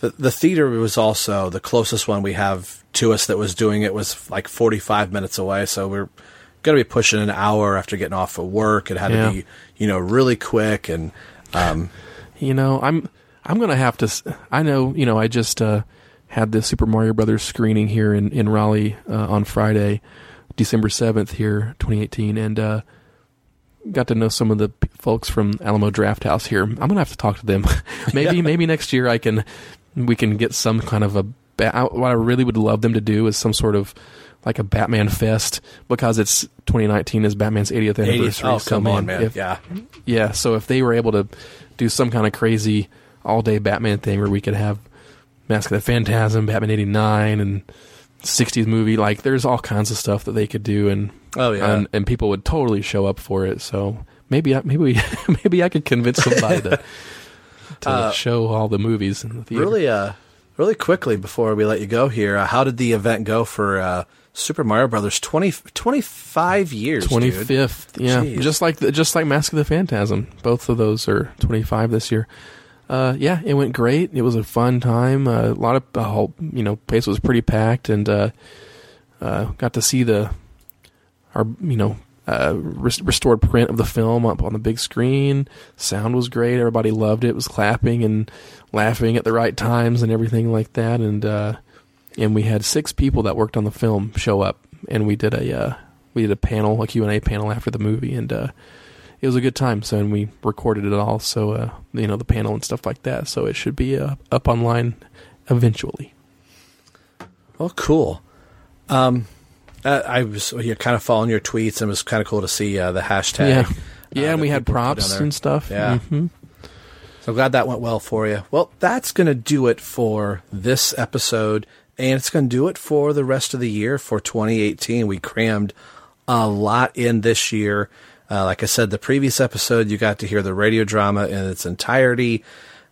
the the theater was also the closest one we have to us that was doing it was like forty five minutes away. So we're going to be pushing an hour after getting off of work. It had Yeah. to be you know really quick and um, You know, I'm I'm gonna have to. I know. You know, I just uh, had the Super Mario Brothers screening here in in Raleigh uh, on Friday, December seventh here, 2018, and uh, got to know some of the folks from Alamo Drafthouse here. I'm gonna have to talk to them. maybe maybe next year I can we can get some kind of a. Ba- I- what I really would love them to do is some sort of like a Batman fest because it's 2019 is Batman's 80th 80, anniversary. oh so, come on man if- yeah yeah, so if they were able to do some kind of crazy all day Batman thing where we could have Mask of the Phantasm, Batman eighty nine, and sixties movie, like there's all kinds of stuff that they could do, and Oh, yeah. and, and people would totally show up for it. So maybe I, maybe maybe I could convince somebody to to show all the movies in the theater. really uh really quickly before we let you go here. Uh, how did the event go for uh, Super Mario Brothers 20, 25 years? Twenty fifth, yeah, Jeez. just like the, just like Mask of the Phantasm. Both of those are twenty five this year. Uh, yeah, it went great. It was a fun time. Uh, a lot of the whole you know place was pretty packed, and uh, uh, got to see the our you know uh, restored print of the film up on the big screen. Sound was great. Everybody loved it. Was clapping and laughing at the right times and everything like that. And uh, and we had six people that worked on the film show up, and we did a uh, we did a panel, a Q and A panel after the movie, and uh, it was a good time. So and we recorded it all, so uh, you know the panel and stuff like that. So it should be up online eventually. Oh, cool. Um, uh, I was you kind of following your tweets, and it was kind of cool to see uh, the hashtag. Yeah, uh, yeah, and we had people put down props and stuff. Yeah. hmm So glad that went well for you. Well, that's going to do it for this episode, and it's going to do it for the rest of the year for 2018. We crammed a lot in this year. Uh, like I said, the previous episode, you got to hear the radio drama in its entirety.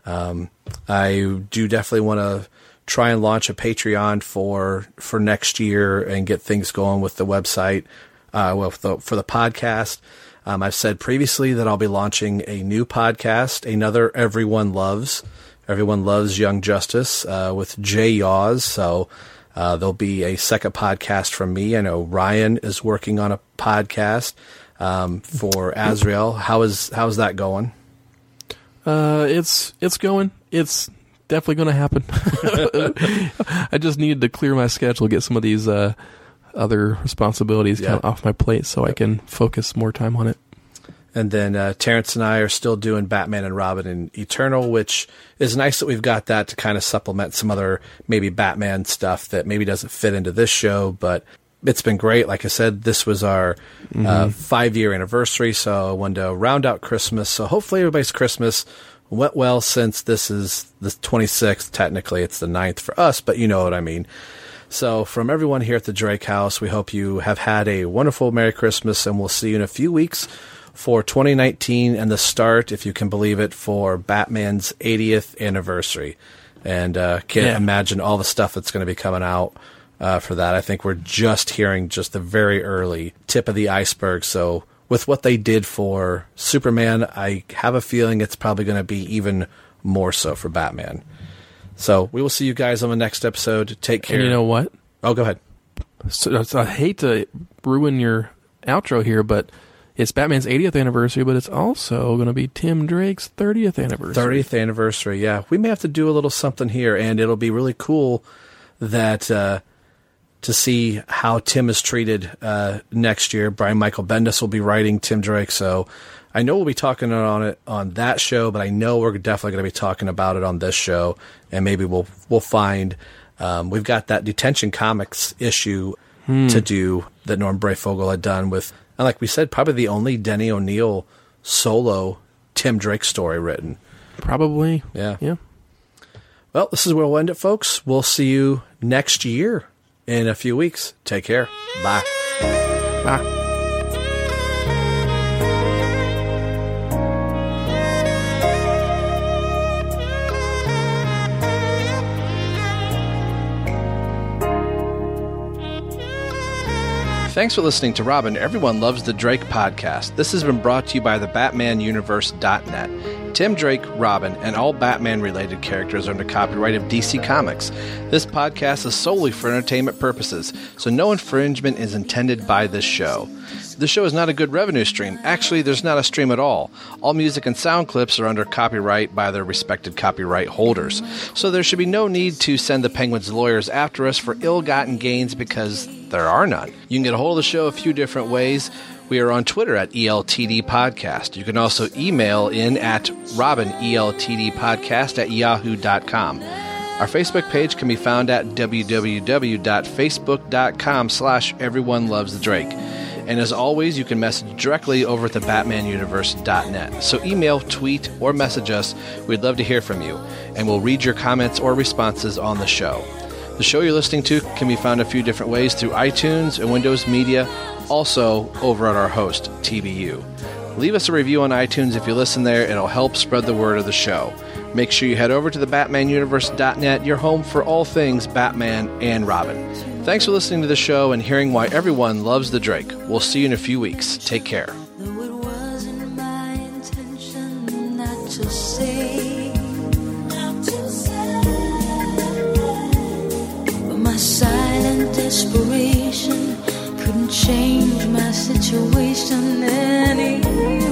Um, I do definitely want to try and launch a Patreon for for next year and get things going with the website, uh, well, for the, for the podcast. Um, I've said previously that I'll be launching a new podcast, another Everyone Loves. Everyone Loves Young Justice uh, with Jay Yaws. So uh, there'll be a second podcast from me. I know Ryan is working on a podcast um, for Azrael. How is how's that going? Uh, it's it's going. It's definitely going to happen. I just needed to clear my schedule, get some of these uh, other responsibilities Yeah. kind of off my plate, so I can focus more time on it. And then uh, Terrence and I are still doing Batman and Robin and Eternal, which is nice that we've got that to kind of supplement some other maybe Batman stuff that maybe doesn't fit into this show. But it's been great. Like I said, this was our uh, five year anniversary, so I wanted to round out Christmas. So hopefully everybody's Christmas went well since this is the 26th. Technically, it's the 9th for us, but you know what I mean. So, from everyone here at the Drake House, we hope you have had a wonderful Merry Christmas, and we'll see you in a few weeks for 2019 and the start, if you can believe it, for Batman's 80th anniversary. And uh, can't Yeah. imagine all the stuff that's going to be coming out uh, for that. I think we're just hearing just the very early tip of the iceberg. So, with what they did for Superman, I have a feeling it's probably going to be even more so for Batman. So, we will see you guys on the next episode. Take care. And you know what? Oh, go ahead. So, so I hate to ruin your outro here, but it's Batman's 80th anniversary, but it's also going to be Tim Drake's 30th anniversary. 30th anniversary. Yeah, we may have to do a little something here, and it'll be really cool that uh, to see how Tim is treated uh, next year. Brian Michael Bendis will be writing Tim Drake, so I know we'll be talking on it on that show, but I know we're definitely going to be talking about it on this show, and maybe we'll we'll find. Um, we've got that Detective Comics issue to do that Norm Breyfogle had done with, and like we said, probably the only Denny O'Neil solo Tim Drake story written. Probably. Yeah. Yeah. Well, this is where we'll end it, folks. We'll see you next year in a few weeks. Take care. Bye. Bye. Thanks for listening to Robin. Everyone loves the Drake podcast. This has been brought to you by the BatmanUniverse.net. Tim Drake, Robin, and all Batman related characters are under copyright of DC Comics. This podcast is solely for entertainment purposes, so no infringement is intended by this show. The show is not a good revenue stream. Actually, there's not a stream at all. All music and sound clips are under copyright by their respected copyright holders. So there should be no need to send the Penguins lawyers after us for ill gotten gains because there are none. You can get a hold of the show a few different ways. We are on Twitter at ELTD Podcast. You can also email in at Robin E ELTD Podcast at yahoo.com. Our Facebook page can be found at www.facebook.com slash everyone loves Drake. And as always, you can message directly over at the BatmanUniverse.net. So email, tweet, or message us. We'd love to hear from you, and we'll read your comments or responses on the show. The show you're listening to can be found a few different ways through iTunes and Windows Media, also over at our host, TBU. Leave us a review on iTunes if you listen there, it'll help spread the word of the show. Make sure you head over to the BatmanUniverse.net, your home for all things Batman and Robin. Thanks for listening to the show and hearing why everyone loves the Drake. We'll see you in a few weeks. Take care. Change my situation anyway.